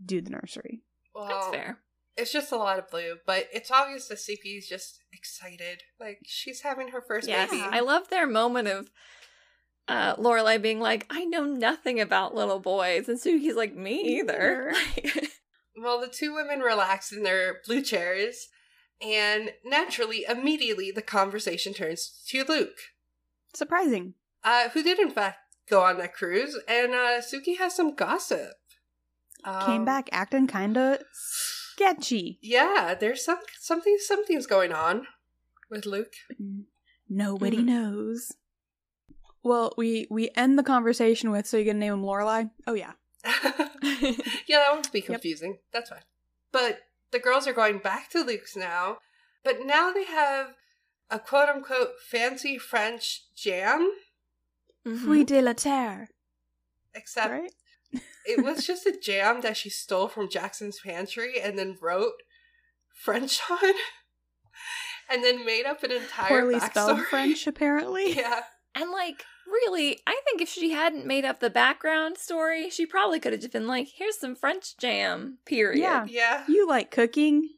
[SPEAKER 2] do the nursery.
[SPEAKER 3] Well,
[SPEAKER 1] That's fair.
[SPEAKER 3] It's just a lot of blue, but it's obvious that Sookie's just excited. Like she's having her first
[SPEAKER 1] Yes,
[SPEAKER 3] baby.
[SPEAKER 1] I love their moment of uh, Lorelai being like, "I know nothing about little boys," and Sookie's like, "Me either."
[SPEAKER 3] Well, the two women relax in their blue chairs, and naturally, immediately, the conversation turns to Luke,
[SPEAKER 2] Surprising.
[SPEAKER 3] uh, who did in fact go on that cruise, and uh, Sookie has some gossip.
[SPEAKER 2] Came
[SPEAKER 3] Um,
[SPEAKER 2] back acting kind of sketchy.
[SPEAKER 3] Yeah, there's some something something's going on with Luke.
[SPEAKER 2] Nobody
[SPEAKER 1] Mhm.
[SPEAKER 2] knows. Well, we we end the conversation with, "So you gonna name him Lorelai?" Oh yeah.
[SPEAKER 3] yeah, that would be confusing. That's fine. But the girls are going back to Luke's now, but now they have a quote unquote fancy French jam.
[SPEAKER 2] Fruit de la terre,
[SPEAKER 3] except
[SPEAKER 2] right?
[SPEAKER 3] It was just a jam that she stole from Jackson's pantry and then wrote French on, and then made up an entire
[SPEAKER 2] Poorly spelled. French, apparently.
[SPEAKER 3] Yeah,
[SPEAKER 1] And like, really, I think if she hadn't made up the background story, she probably could have just been like, "Here's some French jam." Period.
[SPEAKER 2] Yeah.
[SPEAKER 3] yeah.
[SPEAKER 2] You like cooking?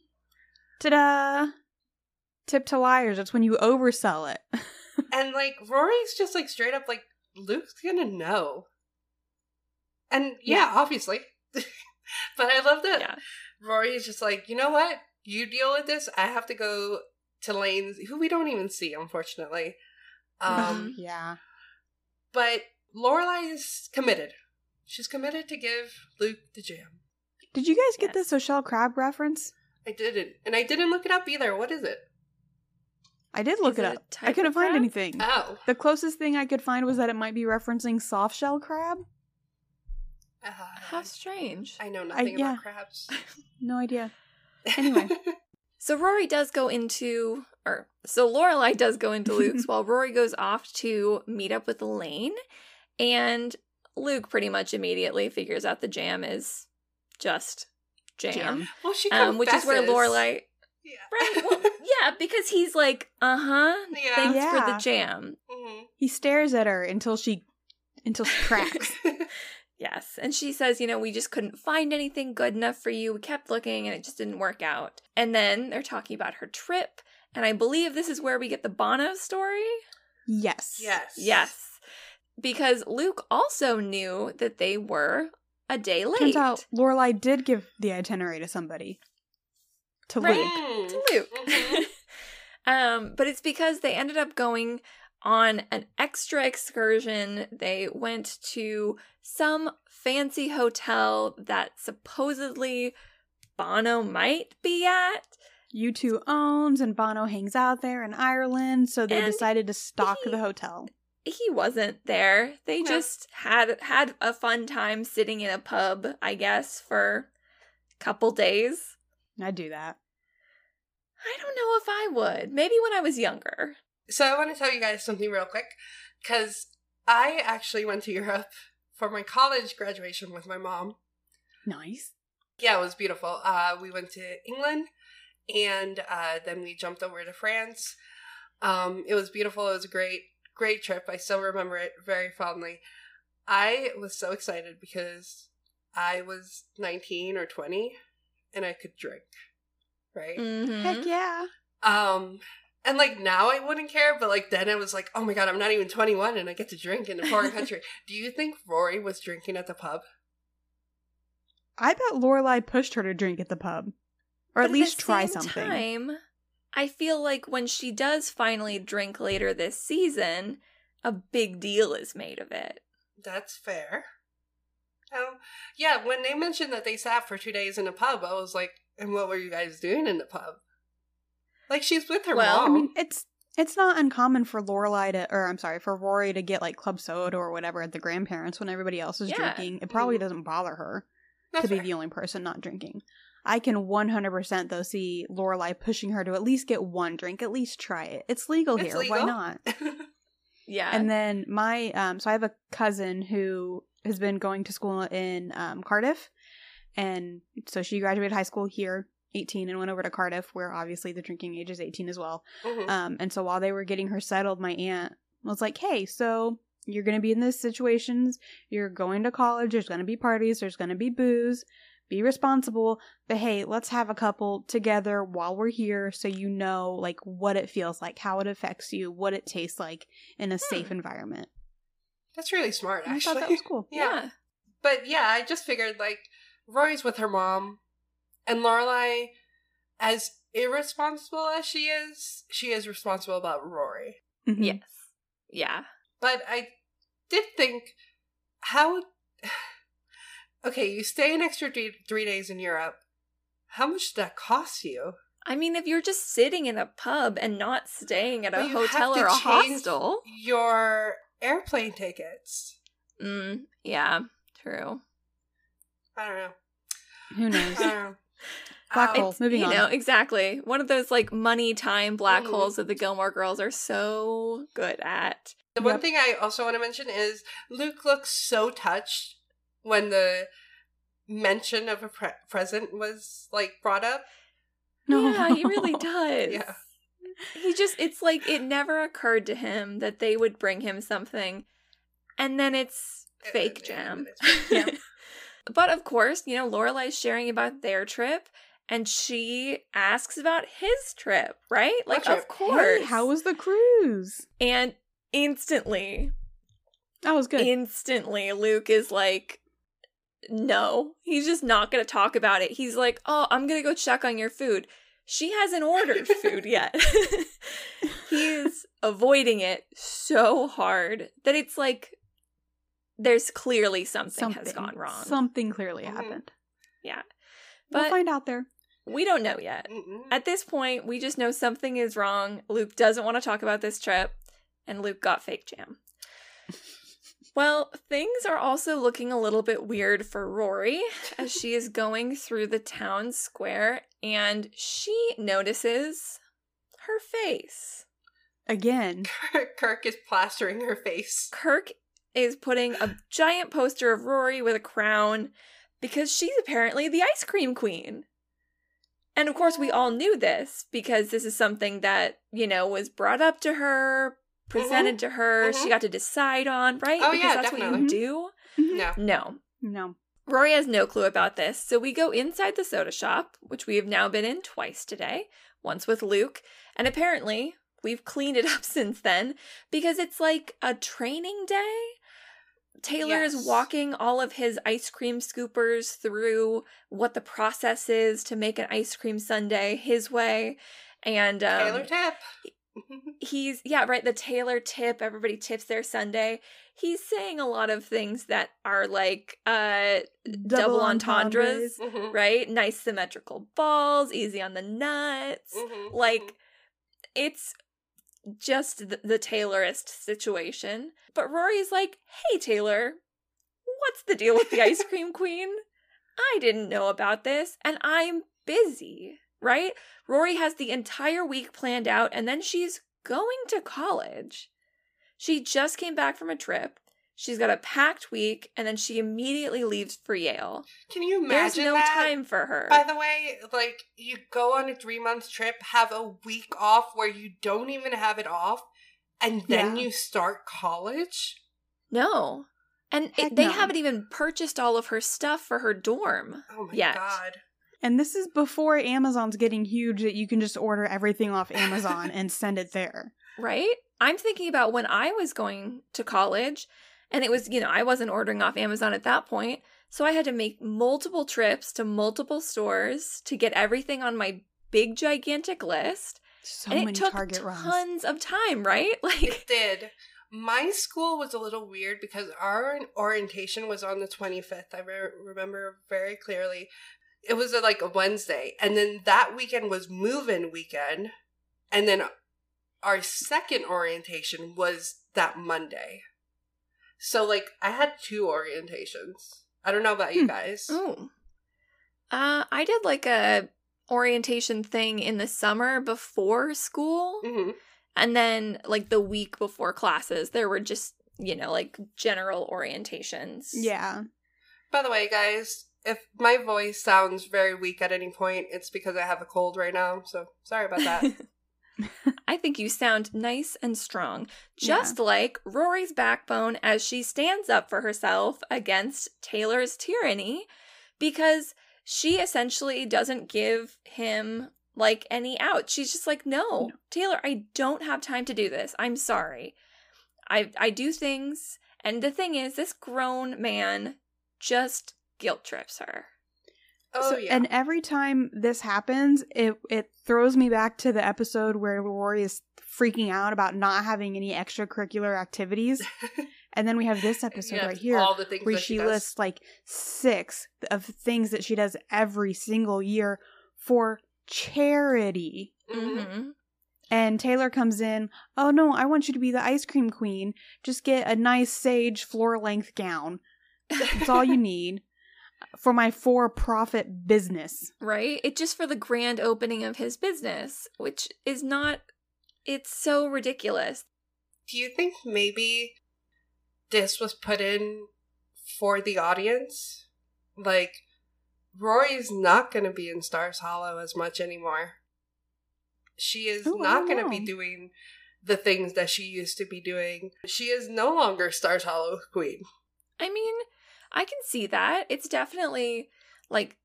[SPEAKER 2] Ta-da! Tip to liars. That's when you oversell it.
[SPEAKER 3] And like Rory's just like straight up like Luke's gonna know. And yeah, obviously. but I love that
[SPEAKER 1] Yeah.
[SPEAKER 3] Rory is just like, you know what? You deal with this. I have to go to Lane's, who we don't even see, unfortunately. Um,
[SPEAKER 2] yeah.
[SPEAKER 3] But Lorelai is committed. She's committed to give Luke the jam.
[SPEAKER 2] Did you guys get
[SPEAKER 1] Yes.
[SPEAKER 2] the Social Crab reference?
[SPEAKER 3] I didn't, and I didn't look it up either. What is it?
[SPEAKER 2] I did look
[SPEAKER 1] Is
[SPEAKER 2] it
[SPEAKER 1] it
[SPEAKER 2] up. I couldn't find
[SPEAKER 1] crab?
[SPEAKER 2] anything.
[SPEAKER 3] Oh,
[SPEAKER 2] The closest thing I could find was that it might be referencing soft shell crab.
[SPEAKER 3] Uh,
[SPEAKER 1] How strange.
[SPEAKER 3] I know nothing
[SPEAKER 2] yeah.
[SPEAKER 3] about crabs.
[SPEAKER 2] No idea. Anyway.
[SPEAKER 1] So Rory does go into, or so Lorelai does go into Luke's while Rory goes off to meet up with Elaine, and Luke pretty much immediately figures out the jam is just jam,
[SPEAKER 2] Jam.
[SPEAKER 3] well, she
[SPEAKER 1] um, which is where
[SPEAKER 3] confesses.
[SPEAKER 1] Lorelai,
[SPEAKER 3] Yeah.
[SPEAKER 1] right? Well, yeah, because he's like, uh huh,
[SPEAKER 3] Yeah.
[SPEAKER 1] thanks for the jam.
[SPEAKER 3] Mhm.
[SPEAKER 2] He stares at her until she until she cracks.
[SPEAKER 1] Yes. And she says, you know, we just couldn't find anything good enough for you. We kept looking and it just didn't work out. And then they're talking about her trip. And I believe this is where we get the Bono story.
[SPEAKER 2] yes.
[SPEAKER 3] yes.
[SPEAKER 1] Yes. Because Luke also knew that they were a day late.
[SPEAKER 2] Turns out Lorelai did give the itinerary to somebody. To
[SPEAKER 1] Right.
[SPEAKER 2] Luke.
[SPEAKER 3] Mm.
[SPEAKER 1] to Luke.
[SPEAKER 3] Mhm.
[SPEAKER 1] um, but it's because they ended up going on an extra excursion. They went to some fancy hotel that supposedly Bono might be at.
[SPEAKER 2] U2 owns and Bono hangs out there in Ireland, so they
[SPEAKER 1] And
[SPEAKER 2] decided to stock
[SPEAKER 1] he-
[SPEAKER 2] the hotel.
[SPEAKER 1] He wasn't there. They just had had a fun time sitting in a pub, I guess, for a couple days.
[SPEAKER 2] I'd do that.
[SPEAKER 1] I don't know if I would. Maybe when I was younger.
[SPEAKER 3] So I want to tell you guys something real quick because I actually went to Europe for my college graduation with my mom.
[SPEAKER 2] Nice.
[SPEAKER 3] Yeah, it was beautiful. Uh, we went to England and uh, then we jumped over to France. Um, it was beautiful. It was a great, great trip. I still remember it very fondly. I was so excited because I was 19 or 20 and I could drink, right?
[SPEAKER 1] Mhm.
[SPEAKER 2] Heck yeah.
[SPEAKER 3] Um, and like now I wouldn't care, but like then I was like, oh my god, I'm not even 21 and I get to drink in a foreign country. Do you think Rory was drinking at the pub?
[SPEAKER 2] I bet Lorelai pushed her to drink at the pub. Or
[SPEAKER 1] But
[SPEAKER 2] at least
[SPEAKER 1] the
[SPEAKER 2] try
[SPEAKER 1] same
[SPEAKER 2] something.
[SPEAKER 1] Time, I feel like when she does finally drink later this season, a big deal is made of it.
[SPEAKER 3] That's fair. Um, yeah, when they mentioned that they sat for two days in a pub, I was like, and what were you guys doing in the pub? Like she's with her
[SPEAKER 1] Well, I
[SPEAKER 3] mom.
[SPEAKER 2] I mean, it's it's not uncommon for Lorelai to, or I'm sorry, for Rory to get like club soda or whatever at the grandparents when everybody else is
[SPEAKER 1] Yeah.
[SPEAKER 2] drinking. It probably doesn't bother her
[SPEAKER 3] That's
[SPEAKER 2] to be
[SPEAKER 3] fair.
[SPEAKER 2] the only person not drinking. I can 100% though see Lorelai pushing her to at least get one drink, at least try it. It's legal
[SPEAKER 3] It's
[SPEAKER 2] here.
[SPEAKER 3] legal.
[SPEAKER 2] Why not?
[SPEAKER 1] Yeah.
[SPEAKER 2] And then my um so I have a cousin who has been going to school in um Cardiff and so she graduated high school here 18 and went over to Cardiff where obviously the drinking age is 18 as well.
[SPEAKER 3] Mhm.
[SPEAKER 2] Um and so while they were getting her settled my aunt was like, "Hey, so you're going to be in these situations, you're going to college, there's going to be parties, there's going to be booze. Be responsible, but hey, let's have a couple together while we're here so you know like what it feels like, how it affects you, what it tastes like in a safe
[SPEAKER 1] Hmm.
[SPEAKER 2] environment.
[SPEAKER 3] That's really smart,
[SPEAKER 2] And I
[SPEAKER 3] actually.
[SPEAKER 2] thought that was cool.
[SPEAKER 3] yeah. But yeah, I just figured like Rory's with her mom, and Lorelai, as irresponsible as she is, she is responsible about Rory.
[SPEAKER 2] Mhm.
[SPEAKER 1] Yes. Yeah.
[SPEAKER 3] But I did think, how? Okay, you stay an extra three, three days in Europe. How much did that cost you?
[SPEAKER 1] I mean, if you're just sitting in a pub and not staying at a
[SPEAKER 3] But you have
[SPEAKER 1] hotel
[SPEAKER 3] to
[SPEAKER 1] or a hostel.
[SPEAKER 3] Your airplane tickets.
[SPEAKER 1] Mm, yeah, true.
[SPEAKER 3] I don't know.
[SPEAKER 2] Who knows?
[SPEAKER 3] I don't know.
[SPEAKER 2] Black hole. Moving
[SPEAKER 1] you
[SPEAKER 2] on.
[SPEAKER 1] know, exactly. One of those like money time black
[SPEAKER 3] Mhm.
[SPEAKER 1] holes that the Gilmore girls are so good at.
[SPEAKER 3] The one thing I also want to mention is Luke looks so touched when the mention of a pre- present was like brought up.
[SPEAKER 2] No.
[SPEAKER 1] Yeah, he really does.
[SPEAKER 3] Yeah.
[SPEAKER 1] He just it's like it never occurred to him that they would bring him something and then it's fake
[SPEAKER 3] And-
[SPEAKER 1] jam.
[SPEAKER 3] and it's-
[SPEAKER 2] Yeah.
[SPEAKER 1] but of course, you know, Lorelai's sharing about their trip and she asks about his trip, right? Like of course.
[SPEAKER 2] Hey, how was the cruise?
[SPEAKER 1] and instantly
[SPEAKER 2] That was good.
[SPEAKER 1] instantly Luke is like no he's just not gonna talk about it he's like oh i'm gonna go check on your food she hasn't ordered food yet he's avoiding it so hard that it's like there's clearly something,
[SPEAKER 2] Something
[SPEAKER 1] has gone wrong.
[SPEAKER 2] Something clearly
[SPEAKER 3] Mhm.
[SPEAKER 2] happened.
[SPEAKER 1] yeah. But we'll
[SPEAKER 2] find out there.
[SPEAKER 1] we don't know yet.
[SPEAKER 3] Mm-mm.
[SPEAKER 1] At this point, we just know something is wrong. Luke doesn't want to talk about this trip, and Luke got fake jam. well, things are also looking a little bit weird for Rory as she is going through the town square and she notices her face.
[SPEAKER 2] Again.
[SPEAKER 3] Kirk is plastering her face.
[SPEAKER 1] Kirk is putting a giant poster of Rory with a crown because she's apparently the ice cream queen. And of course, we all knew this because this is something that, you know, was brought up to her, presented mm-hmm. to her, she
[SPEAKER 3] Mhm.
[SPEAKER 1] got to decide on, right?
[SPEAKER 3] Oh,
[SPEAKER 1] because
[SPEAKER 3] yeah,
[SPEAKER 1] that's what
[SPEAKER 3] definitely.
[SPEAKER 1] you do.
[SPEAKER 3] No.
[SPEAKER 1] No.
[SPEAKER 2] No.
[SPEAKER 1] Rory has no clue about this, so we go inside the soda shop, which we have now been in twice today, once with Luke, and apparently we've cleaned it up since then because it's like a training day. Taylor is walking all of his ice cream scoopers through what the process is to make an ice cream sundae his way. And um,
[SPEAKER 3] Taylor tip.
[SPEAKER 1] he's yeah right the taylor tip everybody tips their sundae he's saying a lot of things that are like uh double, entendres,
[SPEAKER 3] Mhm.
[SPEAKER 1] right nice symmetrical balls easy on the nuts
[SPEAKER 3] Mhm.
[SPEAKER 1] like it's just the, the taylorist situation but rory's like hey taylor what's the deal with the ice cream queen? I didn't know about this and i'm busy right? Rory has the entire week planned out and then she's going to college. She just came back from a trip she's got a packed week and then she immediately leaves for yale
[SPEAKER 3] Can you imagine?
[SPEAKER 1] there's no
[SPEAKER 3] that?
[SPEAKER 1] time for her
[SPEAKER 3] By the way, like you go on a three month trip, have a week off where you don't even have it off, and then
[SPEAKER 2] Yeah.
[SPEAKER 3] you start college.
[SPEAKER 1] No. And it, they
[SPEAKER 2] no.
[SPEAKER 1] haven't even purchased all of her stuff for her dorm.
[SPEAKER 3] Oh my
[SPEAKER 1] Yet.
[SPEAKER 3] god!
[SPEAKER 2] And this is before Amazon's getting huge that you can just order everything off Amazon and send it there.
[SPEAKER 1] Right? I'm thinking about when I was going to college, and it was, you know, I wasn't ordering off Amazon at that point. So I had to make multiple trips to multiple stores to get everything on my big, gigantic list.
[SPEAKER 2] So
[SPEAKER 1] and
[SPEAKER 2] many
[SPEAKER 1] it took
[SPEAKER 2] Target runs.
[SPEAKER 1] tons of time, right? Like,
[SPEAKER 3] It did. My school was a little weird because our orientation was on the 25th. I re- remember very clearly. It was a, like a Wednesday. And then that weekend was move in weekend. And then our second orientation was that Monday. So, like, I had two orientations. I don't know about you
[SPEAKER 2] Hmm.
[SPEAKER 3] guys.
[SPEAKER 1] oh. Uh, I did like a orientation thing in the summer before school.
[SPEAKER 3] hmm
[SPEAKER 1] And then, like, the week before classes, there were just, you know, like general orientations.
[SPEAKER 2] Yeah.
[SPEAKER 3] By the way, guys, if my voice sounds very weak at any point, it's because I have a cold right now. So, sorry about that.
[SPEAKER 1] I think you sound nice and strong, just like Rory's backbone as she stands up for herself against Taylor's tyranny, because she essentially doesn't give him like any out. She's just like, no,
[SPEAKER 2] No.
[SPEAKER 1] Taylor, I don't have time to do this. I'm sorry. I I do things, and the thing is, this grown man just guilt trips her.
[SPEAKER 3] Oh,
[SPEAKER 2] So-
[SPEAKER 3] yeah.
[SPEAKER 2] And every time this happens, it it throws me back to the episode where Rory is freaking out about not having any extracurricular activities. and then we have this episode
[SPEAKER 3] Yeah,
[SPEAKER 2] right here
[SPEAKER 3] all the things
[SPEAKER 2] where she,
[SPEAKER 3] she
[SPEAKER 2] lists like six of things that she does every single year for charity.
[SPEAKER 3] Mhm.
[SPEAKER 1] Mm-hmm.
[SPEAKER 2] And Taylor comes in, oh no, I want you to be the ice cream queen. Just get a nice sage floor length gown. That's all you need for my for profit business.
[SPEAKER 1] right? It just for the grand opening of his business, which is not it's so ridiculous.
[SPEAKER 3] Do you think maybe this was put in for the audience? Like, Rory's not going to be in Stars Hollow as much anymore. She is
[SPEAKER 2] Oh,
[SPEAKER 3] not going to be doing the things that she used to be doing. She is no longer Stars Hollow Queen.
[SPEAKER 1] I mean, I can see that. It's definitely like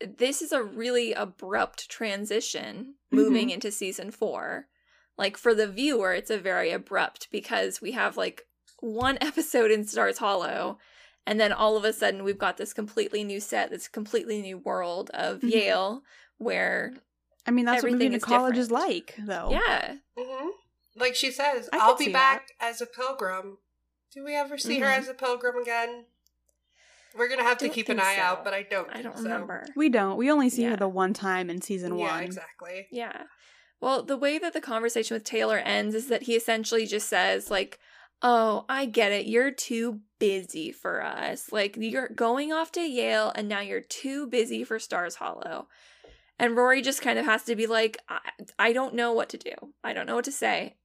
[SPEAKER 1] this is a really abrupt transition moving into season 4. Like for the viewer, it's a very abrupt because we have like one episode in Stars Hollow and then all of a sudden we've got this completely new set, this completely new world of
[SPEAKER 2] Mhm.
[SPEAKER 1] Yale where
[SPEAKER 2] I mean, that's
[SPEAKER 1] Everything
[SPEAKER 2] what moving
[SPEAKER 1] is
[SPEAKER 2] to college is like, though.
[SPEAKER 1] yeah,
[SPEAKER 3] hmm Like she says,
[SPEAKER 2] I
[SPEAKER 3] I'll be
[SPEAKER 2] see
[SPEAKER 3] back as a pilgrim Do we ever see her
[SPEAKER 2] Mhm.
[SPEAKER 3] as a pilgrim again? We're gonna have to keep an eye
[SPEAKER 1] so.
[SPEAKER 3] out, but I don't.
[SPEAKER 1] I don't
[SPEAKER 3] so.
[SPEAKER 1] remember.
[SPEAKER 2] We don't. We only see
[SPEAKER 1] Yeah.
[SPEAKER 2] her the one time in season
[SPEAKER 3] Yeah,
[SPEAKER 2] one.
[SPEAKER 3] exactly.
[SPEAKER 1] Yeah. Well, the way that the conversation with Taylor ends is that he essentially just says, like, oh, I get it. You're too busy for us. Like, you're going off to Yale and now you're too busy for Stars Hollow. And Rory just kind of has to be like, I, I don't know what to do. I don't know what to say.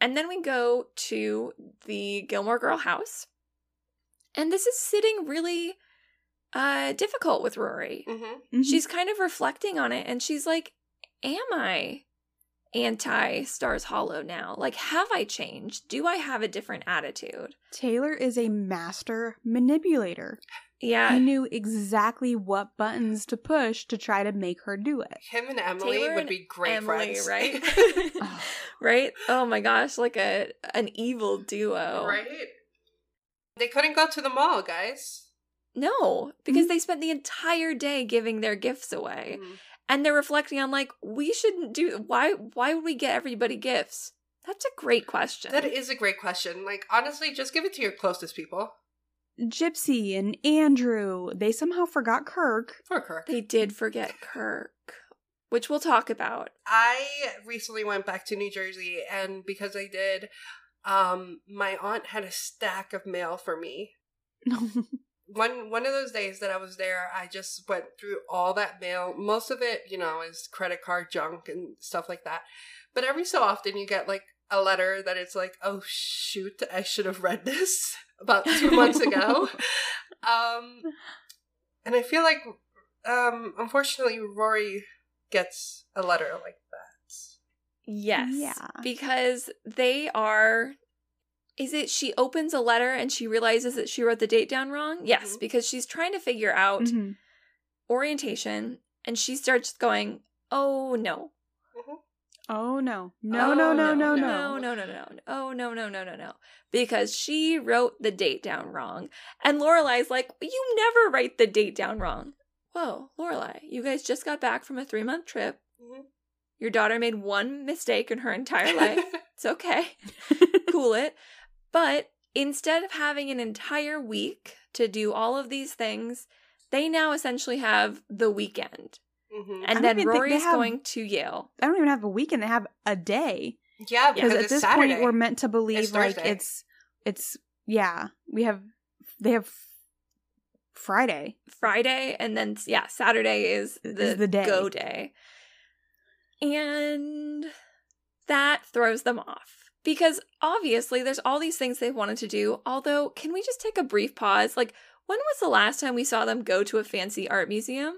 [SPEAKER 1] And then we go to the Gilmore Girl house. And this is sitting really uh difficult with Rory
[SPEAKER 3] Mm-hmm.
[SPEAKER 2] Mhm.
[SPEAKER 1] she's kind of reflecting on it and she's like am i anti stars hollow now like have i changed do i have a different attitude
[SPEAKER 2] Taylor is a master manipulator.
[SPEAKER 1] yeah
[SPEAKER 2] He knew exactly what buttons to push to try to make her do it.
[SPEAKER 3] Him and Emily
[SPEAKER 1] Taylor
[SPEAKER 3] would
[SPEAKER 1] and
[SPEAKER 3] be great
[SPEAKER 1] emily
[SPEAKER 3] friends,
[SPEAKER 1] right
[SPEAKER 2] Oh.
[SPEAKER 1] right oh my gosh like a an evil duo
[SPEAKER 3] right? They couldn't go to the mall, guys.
[SPEAKER 1] no because they spent the entire day giving their gifts away
[SPEAKER 3] Mhm.
[SPEAKER 1] and they're reflecting on like we shouldn't do why why would we get everybody gifts that's a great question
[SPEAKER 3] That is a great question. Like honestly, just give it to your closest people.
[SPEAKER 2] Gypsy and Andrew, they somehow forgot Kirk.
[SPEAKER 3] For Kirk.
[SPEAKER 1] They did forget Kirk, which we'll talk about.
[SPEAKER 3] I recently went back to New Jersey, and because I did, um, my aunt had a stack of mail for me. One one of those days that I was there, I just went through all that mail. Most of it, you know, is credit card junk and stuff like that. But every so often, you get like a letter that it's like, "Oh shoot, I should have read this about two months ago." um, and I feel like, um, unfortunately, Rory gets a letter like that.
[SPEAKER 1] Yes.
[SPEAKER 2] Yeah.
[SPEAKER 1] Because they are. Is it she opens a letter and she realizes that she wrote the date down wrong? Yes,
[SPEAKER 3] Mhm.
[SPEAKER 1] because she's trying to figure out
[SPEAKER 2] Mhm.
[SPEAKER 1] orientation and she starts going, oh no.
[SPEAKER 2] Oh no. No,
[SPEAKER 1] Oh,
[SPEAKER 2] no, no, no, no.
[SPEAKER 1] no, no, no, no. Oh no, no, no, no, no. Because she wrote the date down wrong. And Lorelai's like, you never write the date down wrong. Whoa, Lorelai, you guys just got back from a three month trip.
[SPEAKER 3] Mhm.
[SPEAKER 1] Your daughter made one mistake in her entire life. It's okay. cool it. But instead of having an entire week to do all of these things, they now essentially have the weekend.
[SPEAKER 3] Mhm.
[SPEAKER 1] And then
[SPEAKER 2] even think they
[SPEAKER 1] Rory's
[SPEAKER 2] have-
[SPEAKER 1] going to Yale.
[SPEAKER 2] I don't even have a weekend. They have a day.
[SPEAKER 3] Yeah,
[SPEAKER 2] Because
[SPEAKER 3] because
[SPEAKER 2] at this
[SPEAKER 3] Saturday.
[SPEAKER 2] point we're meant to believe
[SPEAKER 3] It's
[SPEAKER 2] like
[SPEAKER 3] Thursday.
[SPEAKER 2] it's it's yeah. We have they have Friday.
[SPEAKER 1] Friday and then yeah, Saturday is the,
[SPEAKER 2] Is the day.
[SPEAKER 1] go day. And that throws them off. Because obviously there's all these things they've wanted to do. Although, can we just take a brief pause? Like, when was the last time we saw them go to a fancy art museum?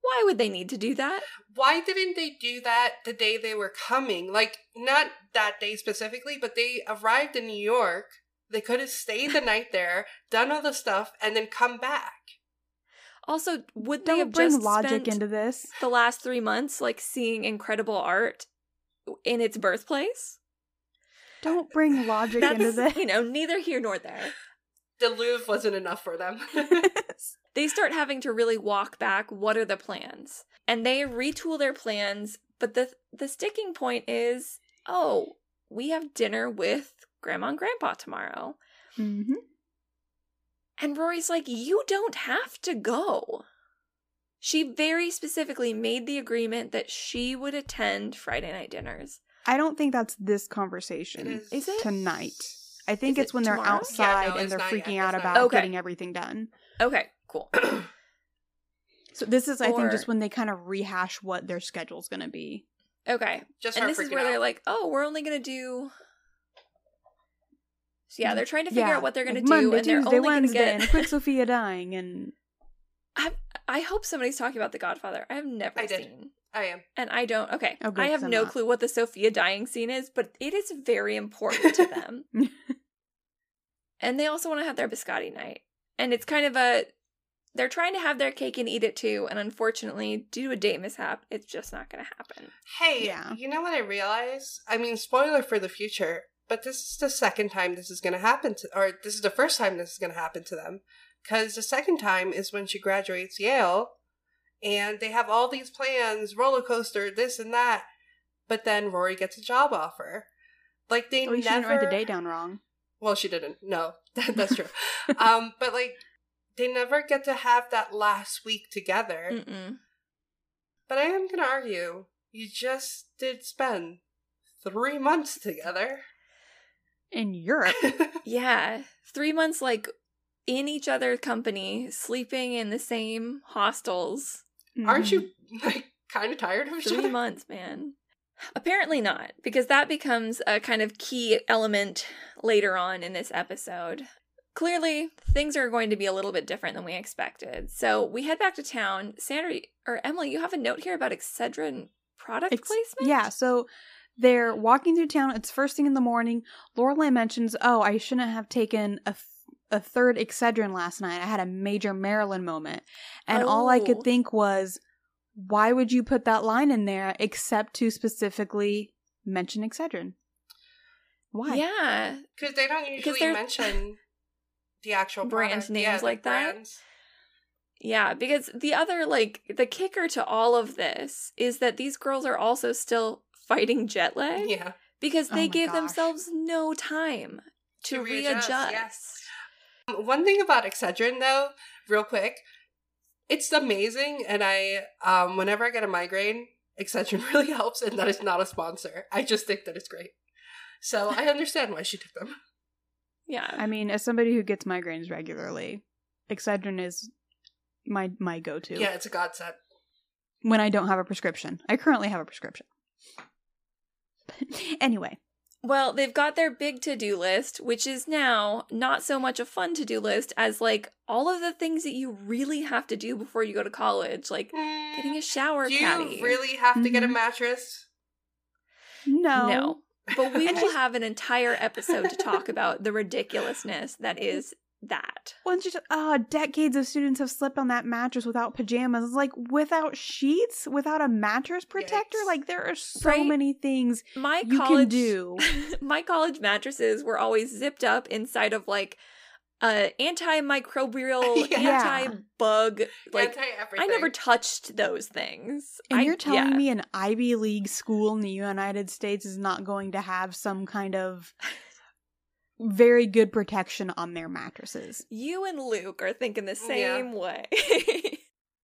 [SPEAKER 1] Why would they need to do that?
[SPEAKER 3] Why didn't they do that the day they were coming? Like, not that day specifically, but they arrived in New York. They could have stayed the night there, done all the stuff, and then come back.
[SPEAKER 1] Also, would they
[SPEAKER 2] Don't
[SPEAKER 1] have
[SPEAKER 2] bring
[SPEAKER 1] just
[SPEAKER 2] logic
[SPEAKER 1] spent
[SPEAKER 2] into this.
[SPEAKER 1] the last three months like seeing incredible art in its birthplace?
[SPEAKER 2] Don't bring logic into
[SPEAKER 1] That's
[SPEAKER 2] this.
[SPEAKER 1] you know neither here nor there.
[SPEAKER 3] The Louvre wasn't enough for them.
[SPEAKER 1] They start having to really walk back. What are the plans? And they retool their plans. But the the sticking point is, oh, we have dinner with Grandma and Grandpa tomorrow.
[SPEAKER 2] hmm
[SPEAKER 1] And Rory's like, You don't have to go. She very specifically made the agreement that she would attend Friday night dinners.
[SPEAKER 2] I don't think that's this
[SPEAKER 3] It
[SPEAKER 2] conversation
[SPEAKER 1] Is it?
[SPEAKER 2] tonight. I think
[SPEAKER 1] Is
[SPEAKER 2] it's
[SPEAKER 1] it
[SPEAKER 2] when they're outside
[SPEAKER 3] Yeah, no,
[SPEAKER 2] and they're freaking
[SPEAKER 3] yet.
[SPEAKER 2] out
[SPEAKER 3] It's
[SPEAKER 2] about.
[SPEAKER 1] Okay.
[SPEAKER 2] getting everything done.
[SPEAKER 1] Okay, cool.
[SPEAKER 2] So this is, I think, just when they kind of rehash what their schedule's going to be.
[SPEAKER 1] Okay.
[SPEAKER 3] Just
[SPEAKER 1] and this is
[SPEAKER 3] freaking
[SPEAKER 1] where they're like, oh, we're only going to do. So yeah, they're trying to figure
[SPEAKER 2] Yeah,
[SPEAKER 1] out what they're going
[SPEAKER 2] like
[SPEAKER 1] to do,
[SPEAKER 2] Monday,
[SPEAKER 1] and they're
[SPEAKER 2] Tuesday,
[SPEAKER 1] only going to
[SPEAKER 2] Wednesday,
[SPEAKER 1] get.
[SPEAKER 2] and a quick Sophia dying, and
[SPEAKER 1] I, I hope somebody's talking about The Godfather. I have never
[SPEAKER 3] I did.
[SPEAKER 1] seen.
[SPEAKER 3] I am.
[SPEAKER 1] And I don't. Okay.
[SPEAKER 2] Oh, good,
[SPEAKER 1] I have
[SPEAKER 2] I'm
[SPEAKER 1] no
[SPEAKER 2] not.
[SPEAKER 1] clue what the Sophia dying scene is, but it is very important to them. and they also want to have their biscotti night. And it's kind of a. They're trying to have their cake and eat it too, and unfortunately, due to a date mishap, it's just not going to happen.
[SPEAKER 3] Hey,
[SPEAKER 2] Yeah.
[SPEAKER 3] you know what I realize? I mean, spoiler for the future, but this is the second time this is going to happen to, or this is the first time this is going to happen to them. Because the second time is when she graduates Yale, and they have all these plans, roller coaster, this and that, but then Rory gets a job offer. Like they
[SPEAKER 2] oh, you
[SPEAKER 3] never
[SPEAKER 2] shouldn't write the date down wrong.
[SPEAKER 3] Well, she didn't. No, that's true. um, but like, they never get to have that last week together.
[SPEAKER 1] Mm-mm.
[SPEAKER 3] But I am gonna argue, you just did spend three months together.
[SPEAKER 2] In Europe.
[SPEAKER 1] Yeah, three months like in each other's company, sleeping in the same hostels.
[SPEAKER 3] Aren't you mm-hmm. like kind of tired of each
[SPEAKER 1] Three
[SPEAKER 3] other?
[SPEAKER 1] months, man. Apparently not, because that becomes a kind of key element later on in this episode. Clearly, things are going to be a little bit different than we expected. So we head back to town. Sandra or Emily, you have a note here about Excedrin product
[SPEAKER 2] Ex-
[SPEAKER 1] placement?
[SPEAKER 2] Yeah, so they're walking through town. It's first thing in the morning. Lorelai mentions, "Oh, I shouldn't have taken a th- a third Excedrin last night. I had a major Marilyn moment." And all I
[SPEAKER 1] Oh.
[SPEAKER 2] could think was, "Why would you put that line in there except to specifically mention Excedrin? Why?"
[SPEAKER 1] Yeah.
[SPEAKER 3] Because they don't usually mention the actual
[SPEAKER 1] Brand
[SPEAKER 3] product.
[SPEAKER 1] names
[SPEAKER 3] yeah,
[SPEAKER 1] like that?
[SPEAKER 3] brands.
[SPEAKER 1] Yeah, because the other, like, the kicker to all of this is that these girls are also still fighting jet lag
[SPEAKER 3] Yeah.
[SPEAKER 1] because
[SPEAKER 2] Oh
[SPEAKER 1] they
[SPEAKER 2] my
[SPEAKER 1] gave
[SPEAKER 2] gosh.
[SPEAKER 1] themselves no time to,
[SPEAKER 3] To
[SPEAKER 1] readjust.
[SPEAKER 3] readjust, yes. One thing about Excedrin, though, real quick, it's amazing, and I, um, whenever I get a migraine, Excedrin really helps, and that is not a sponsor. I just think that it's great. So I understand why she took them.
[SPEAKER 1] Yeah.
[SPEAKER 2] I mean, as somebody who gets migraines regularly, Excedrin is my my go-to
[SPEAKER 3] Yeah, it's a godsend.
[SPEAKER 2] when I don't have a prescription. I currently have a prescription. anyway,
[SPEAKER 1] Well, they've got their big to do list, which is now not so much a fun to do list as like all of the things that you really have to do before you go to college, like getting a shower
[SPEAKER 3] Do you
[SPEAKER 1] caddy.
[SPEAKER 3] really have to get a
[SPEAKER 2] Mhm.
[SPEAKER 3] mattress?
[SPEAKER 2] no.
[SPEAKER 1] No. But we will have an entire episode to talk about the ridiculousness that is that.
[SPEAKER 2] Once you, just uh, decades of students have slept on that mattress without pajamas. It's like without sheets, without a mattress protector.
[SPEAKER 3] Yikes.
[SPEAKER 2] Like there are so
[SPEAKER 1] Right?
[SPEAKER 2] many things
[SPEAKER 1] My
[SPEAKER 2] you
[SPEAKER 1] college
[SPEAKER 2] can do.
[SPEAKER 1] my college mattresses were always zipped up inside of like uh antimicrobial,
[SPEAKER 3] Yeah.
[SPEAKER 1] anti-bug like
[SPEAKER 3] Anti-everything.
[SPEAKER 1] I never touched those things.
[SPEAKER 2] And
[SPEAKER 1] I-
[SPEAKER 2] you're telling
[SPEAKER 1] yeah.
[SPEAKER 2] me an Ivy League school in the United States is not going to have some kind of very good protection on their mattresses.
[SPEAKER 1] you and Luke are thinking the
[SPEAKER 3] Yeah.
[SPEAKER 1] same way.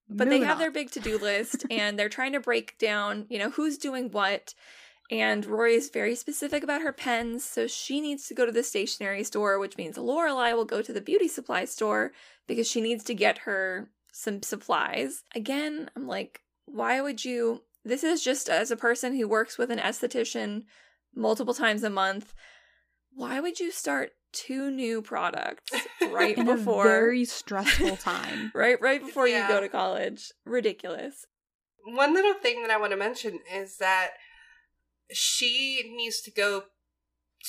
[SPEAKER 1] but they have
[SPEAKER 2] on.
[SPEAKER 1] their big to-do list and they're trying to break down, you know, who's doing what. And Rory is very specific about her pens, so she needs to go to the stationery store, which means Lorelai will go to the beauty supply store because she needs to get her some supplies. Again, I'm like, why would you? This is just as a person who works with an esthetician multiple times a month. Why would you start two new products right
[SPEAKER 2] in
[SPEAKER 1] before
[SPEAKER 2] a very stressful time.
[SPEAKER 1] right right before you go to college? Ridiculous.
[SPEAKER 3] One little thing that I want to mention is that she needs to go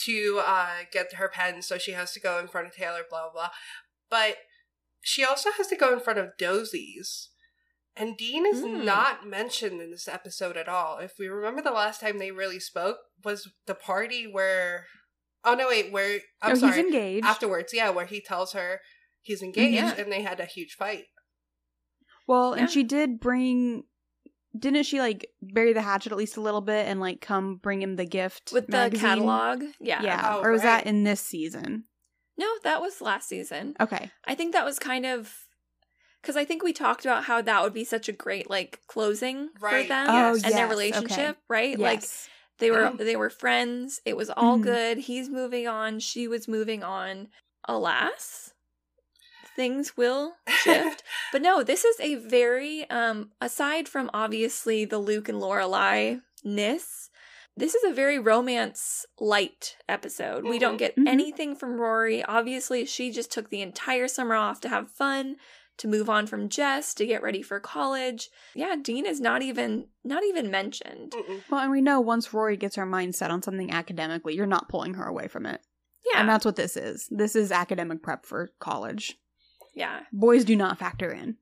[SPEAKER 3] to uh, get her pen, so she has to go in front of Taylor, blah, blah, blah. But she also has to go in front of Doose's. And Dean is
[SPEAKER 1] Mm.
[SPEAKER 3] not mentioned in this episode at all. If we remember the last time they really spoke was the party where Oh no wait, where I'm
[SPEAKER 2] oh,
[SPEAKER 3] sorry.
[SPEAKER 2] he's engaged.
[SPEAKER 3] Afterwards, yeah, where he tells her he's engaged
[SPEAKER 1] Yeah.
[SPEAKER 3] and they had a huge fight.
[SPEAKER 2] Well,
[SPEAKER 1] Yeah.
[SPEAKER 2] and she did bring. Didn't she like bury the hatchet at least a little bit and like come bring him the gift
[SPEAKER 1] With the catalog. Yeah.
[SPEAKER 2] Yeah,
[SPEAKER 3] Oh,
[SPEAKER 2] or was
[SPEAKER 3] right.
[SPEAKER 2] that in this season?
[SPEAKER 1] No, that was last season.
[SPEAKER 2] Okay,
[SPEAKER 1] I think that was kind of because I think we talked about how that would be such a great like closing for them
[SPEAKER 2] Oh,
[SPEAKER 1] and their relationship,
[SPEAKER 2] okay.
[SPEAKER 1] right? Like
[SPEAKER 2] yes.
[SPEAKER 1] They were
[SPEAKER 3] Mhm.
[SPEAKER 1] they were friends. It was all
[SPEAKER 2] Mhm.
[SPEAKER 1] good. He's moving on. She was moving on. Alas, things will shift. but no, this is a very um aside from obviously the Luke and Lorelai ness. This is a very romance light episode. We don't
[SPEAKER 3] Mhm.
[SPEAKER 1] get
[SPEAKER 2] Mhm.
[SPEAKER 1] anything from Rory. Obviously, she just took the entire summer off to have fun, to move on from Jess, to get ready for college. Yeah, Dean is not even not even mentioned.
[SPEAKER 3] Mm-mm.
[SPEAKER 2] Well, and we know once Rory gets her mind set on something academically, you're not pulling her away from it.
[SPEAKER 1] Yeah.
[SPEAKER 2] And that's what this is. This is academic prep for college.
[SPEAKER 1] yeah.
[SPEAKER 2] Boys do not factor in.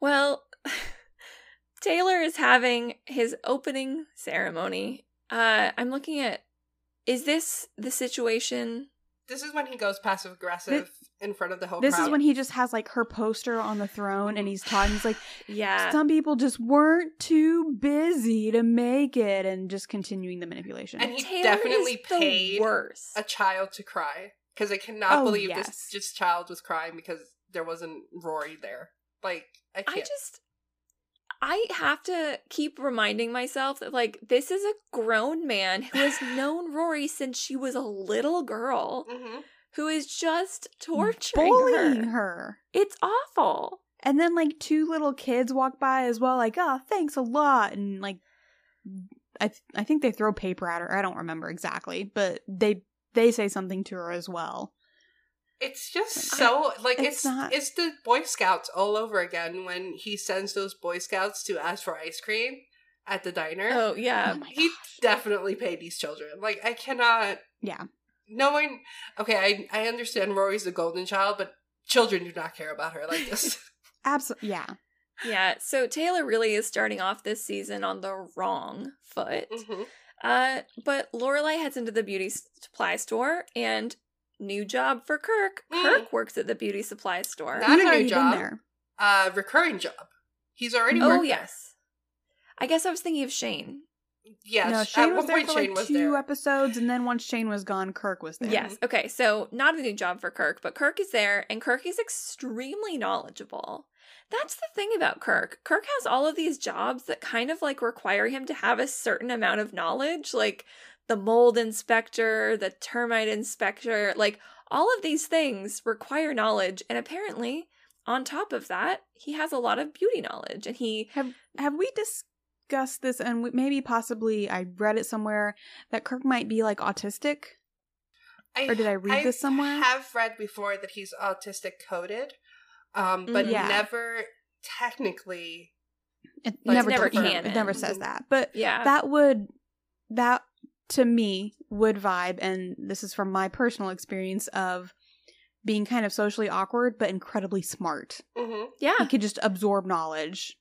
[SPEAKER 1] Well, Taylor is having his opening ceremony. Uh I'm looking at is this the situation?
[SPEAKER 3] This is when he goes passive aggressive in front of the whole
[SPEAKER 2] This
[SPEAKER 3] crowd.
[SPEAKER 2] is when he just has like her poster on the throne and he's talking. He's like,
[SPEAKER 1] Yeah.
[SPEAKER 2] some people just weren't too busy to make it, and just continuing the manipulation.
[SPEAKER 3] And he
[SPEAKER 1] Taylor
[SPEAKER 3] definitely
[SPEAKER 1] is the
[SPEAKER 3] paid
[SPEAKER 1] worst.
[SPEAKER 3] a child to cry. because I cannot
[SPEAKER 2] Oh,
[SPEAKER 3] believe
[SPEAKER 2] yes.
[SPEAKER 3] this just child was crying because there wasn't Rory there. Like I can't.
[SPEAKER 1] I just I have to keep reminding myself that like this is a grown man who has known Rory since she was a little girl
[SPEAKER 3] Mhm.
[SPEAKER 1] Who is just torturing
[SPEAKER 2] bullying
[SPEAKER 1] her.
[SPEAKER 2] her.
[SPEAKER 1] It's awful.
[SPEAKER 2] And then like two little kids walk by as well, like, oh, thanks a lot. And like I th- I think they throw paper at her. I don't remember exactly, but they they say something to her as well.
[SPEAKER 3] It's just
[SPEAKER 2] I-
[SPEAKER 3] so like
[SPEAKER 2] it's
[SPEAKER 3] it's
[SPEAKER 2] not-
[SPEAKER 3] it's the Boy Scouts all over again when he sends those Boy Scouts to ask for ice cream at the diner.
[SPEAKER 1] Oh yeah.
[SPEAKER 2] oh my
[SPEAKER 3] he
[SPEAKER 2] gosh.
[SPEAKER 3] definitely paid these children. Like I cannot.
[SPEAKER 2] Yeah.
[SPEAKER 3] No one. Okay, I I understand Rory's the golden child, but children do not care about her like this.
[SPEAKER 2] Absolutely. Yeah.
[SPEAKER 1] Yeah, so Taylor really is starting off this season on the wrong foot.
[SPEAKER 3] Mhm.
[SPEAKER 1] Uh, but Lorelai heads into the beauty supply store, and new job for Kirk.
[SPEAKER 3] Mm.
[SPEAKER 1] Kirk works at the beauty supply store.
[SPEAKER 3] Not
[SPEAKER 2] He's
[SPEAKER 3] a new job.
[SPEAKER 2] been there.
[SPEAKER 3] Uh, recurring job. He's already.
[SPEAKER 1] oh
[SPEAKER 3] worked there.
[SPEAKER 1] yes, I guess I was thinking of Shane.
[SPEAKER 3] Yes.
[SPEAKER 2] no,
[SPEAKER 3] at
[SPEAKER 2] Shane
[SPEAKER 3] one
[SPEAKER 2] was there
[SPEAKER 3] point,
[SPEAKER 2] for
[SPEAKER 3] Shane
[SPEAKER 2] like
[SPEAKER 3] was
[SPEAKER 2] two
[SPEAKER 3] there.
[SPEAKER 2] episodes, and then once Shane was gone, Kirk was there.
[SPEAKER 1] Yes. Mm-hmm. Okay. So not a new job for Kirk, but Kirk is there, and Kirk is extremely knowledgeable. That's the thing about Kirk. Kirk has all of these jobs that kind of like require him to have a certain amount of knowledge, like the mold inspector, the termite inspector, like all of these things require knowledge. And apparently, on top of that, he has a lot of beauty knowledge and he
[SPEAKER 2] Have Have we discussed this? And maybe possibly I read it somewhere that Kirk might be like autistic. Or did I read this somewhere?
[SPEAKER 3] I have read before that he's autistic coded, um, but
[SPEAKER 1] Mhm.
[SPEAKER 2] Yeah.
[SPEAKER 3] never technically.
[SPEAKER 2] It
[SPEAKER 3] Like,
[SPEAKER 2] never
[SPEAKER 1] never
[SPEAKER 2] confirmed. It never says that. But
[SPEAKER 1] yeah.
[SPEAKER 2] that would that to me would vibe and this is from my personal experience of being kind of socially awkward but incredibly smart
[SPEAKER 3] Mhm.
[SPEAKER 1] yeah.
[SPEAKER 2] he could just absorb knowledge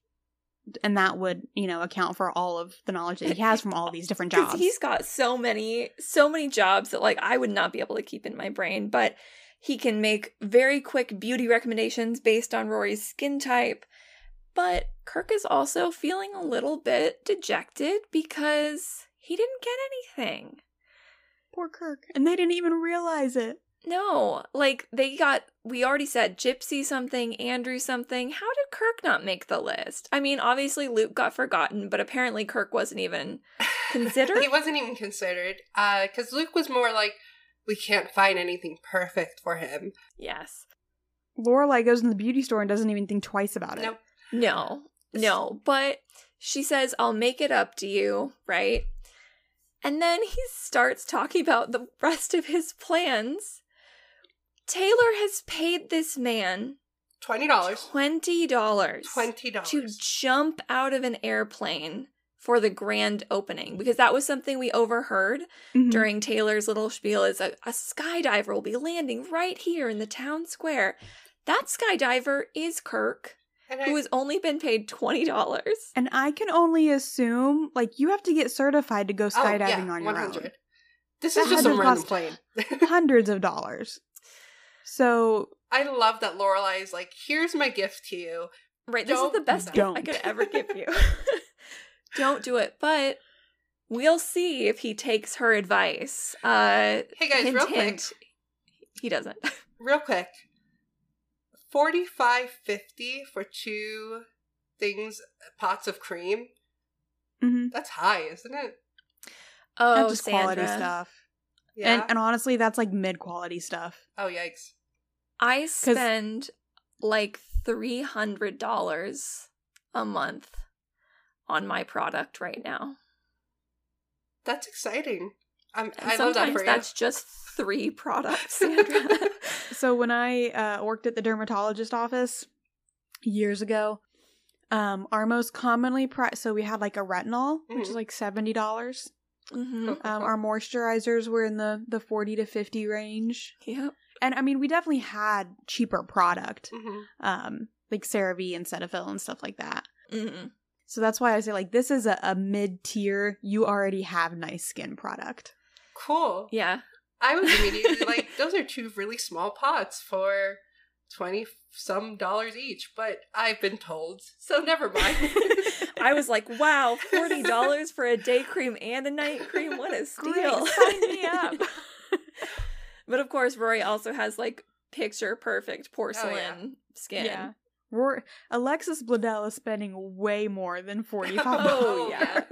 [SPEAKER 2] and that would you know account for all of the knowledge that he has from all these different jobs
[SPEAKER 1] he's got so many, so many jobs that like I would not be able to keep in my brain, but he can make very quick beauty recommendations based on Rory's skin type. But Kirk is also feeling a little bit dejected because he didn't get anything.
[SPEAKER 2] poor kirk and they didn't even realize it
[SPEAKER 1] No, like they got, we already said Gypsy something, Andrew something. How did Kirk not make the list? I mean, obviously Luke got forgotten, but apparently Kirk wasn't even considered.
[SPEAKER 3] he wasn't even considered uh, because Luke was more like, we can't find anything perfect for him.
[SPEAKER 1] yes.
[SPEAKER 2] lorelai goes in the beauty store and doesn't even think twice about it
[SPEAKER 3] Nope.
[SPEAKER 1] No, no, but she says, I'll make it up to you, right? And then he starts talking about the rest of his plans. Taylor has paid this man
[SPEAKER 3] Twenty dollars.
[SPEAKER 1] $20
[SPEAKER 3] Twenty dollars to
[SPEAKER 1] jump out of an airplane for the grand opening because that was something we overheard
[SPEAKER 2] Mhm.
[SPEAKER 1] during Taylor's little spiel is a, a skydiver will be landing right here in the town square. That skydiver is Kirk
[SPEAKER 3] And
[SPEAKER 1] who
[SPEAKER 3] I,
[SPEAKER 1] has only been paid twenty dollars.
[SPEAKER 2] and i can only assume like you have to get certified to go
[SPEAKER 3] oh,
[SPEAKER 2] skydiving
[SPEAKER 3] yeah,
[SPEAKER 2] on your
[SPEAKER 3] 100.
[SPEAKER 2] own
[SPEAKER 3] This
[SPEAKER 2] That
[SPEAKER 3] is just
[SPEAKER 2] had
[SPEAKER 3] some
[SPEAKER 2] to
[SPEAKER 3] random
[SPEAKER 2] cost-
[SPEAKER 3] plane.
[SPEAKER 2] hundreds of dollars so
[SPEAKER 3] I love that Lorelai is like, here's my gift to you.
[SPEAKER 1] Right, this
[SPEAKER 3] Don't
[SPEAKER 1] is the best gift I could ever give you. Don't do it, but we'll see if he takes her advice. Uh,
[SPEAKER 3] Hey guys,
[SPEAKER 1] hint,
[SPEAKER 3] real quick,
[SPEAKER 1] he doesn't.
[SPEAKER 3] real quick. Forty five fifty for two things, pots of cream.
[SPEAKER 2] mhm.
[SPEAKER 3] That's high, isn't it?
[SPEAKER 1] Oh,
[SPEAKER 2] That's just quality stuff
[SPEAKER 3] Yeah.
[SPEAKER 2] and and honestly that's like mid quality stuff
[SPEAKER 3] oh yikes!
[SPEAKER 1] I spend like three hundred dollars a month on my product right now.
[SPEAKER 3] That's exciting. I'm,
[SPEAKER 1] And
[SPEAKER 3] I love that
[SPEAKER 1] sometimes
[SPEAKER 3] for you.
[SPEAKER 1] that's just three products,
[SPEAKER 2] so when I uh, worked at the dermatologist office years ago, um, our most commonly pri- so we had like a retinol, which is
[SPEAKER 3] Mhm.
[SPEAKER 2] like seventy dollars.
[SPEAKER 1] hmm
[SPEAKER 2] Um, our moisturizers were in the the forty to fifty range,
[SPEAKER 1] Yep.
[SPEAKER 2] And I mean we definitely had cheaper product,
[SPEAKER 3] Mhm.
[SPEAKER 2] um, like CeraVe and Cetaphil and stuff like that.
[SPEAKER 1] hmm
[SPEAKER 2] So that's why I say like this is a, a mid tier. You already have nice skin product.
[SPEAKER 3] Cool.
[SPEAKER 1] Yeah.
[SPEAKER 3] I was immediately like, those are two really small pots for twenty some dollars each, but I've been told, so never mind.
[SPEAKER 1] I was like, wow, forty dollars for a day cream and a night cream. What a steal!
[SPEAKER 2] Great, sign me up.
[SPEAKER 1] But of course, Rory also has like picture perfect porcelain skin.
[SPEAKER 2] Yeah. Rory, Alexis Bledel is spending way more than $45.
[SPEAKER 1] Oh yeah.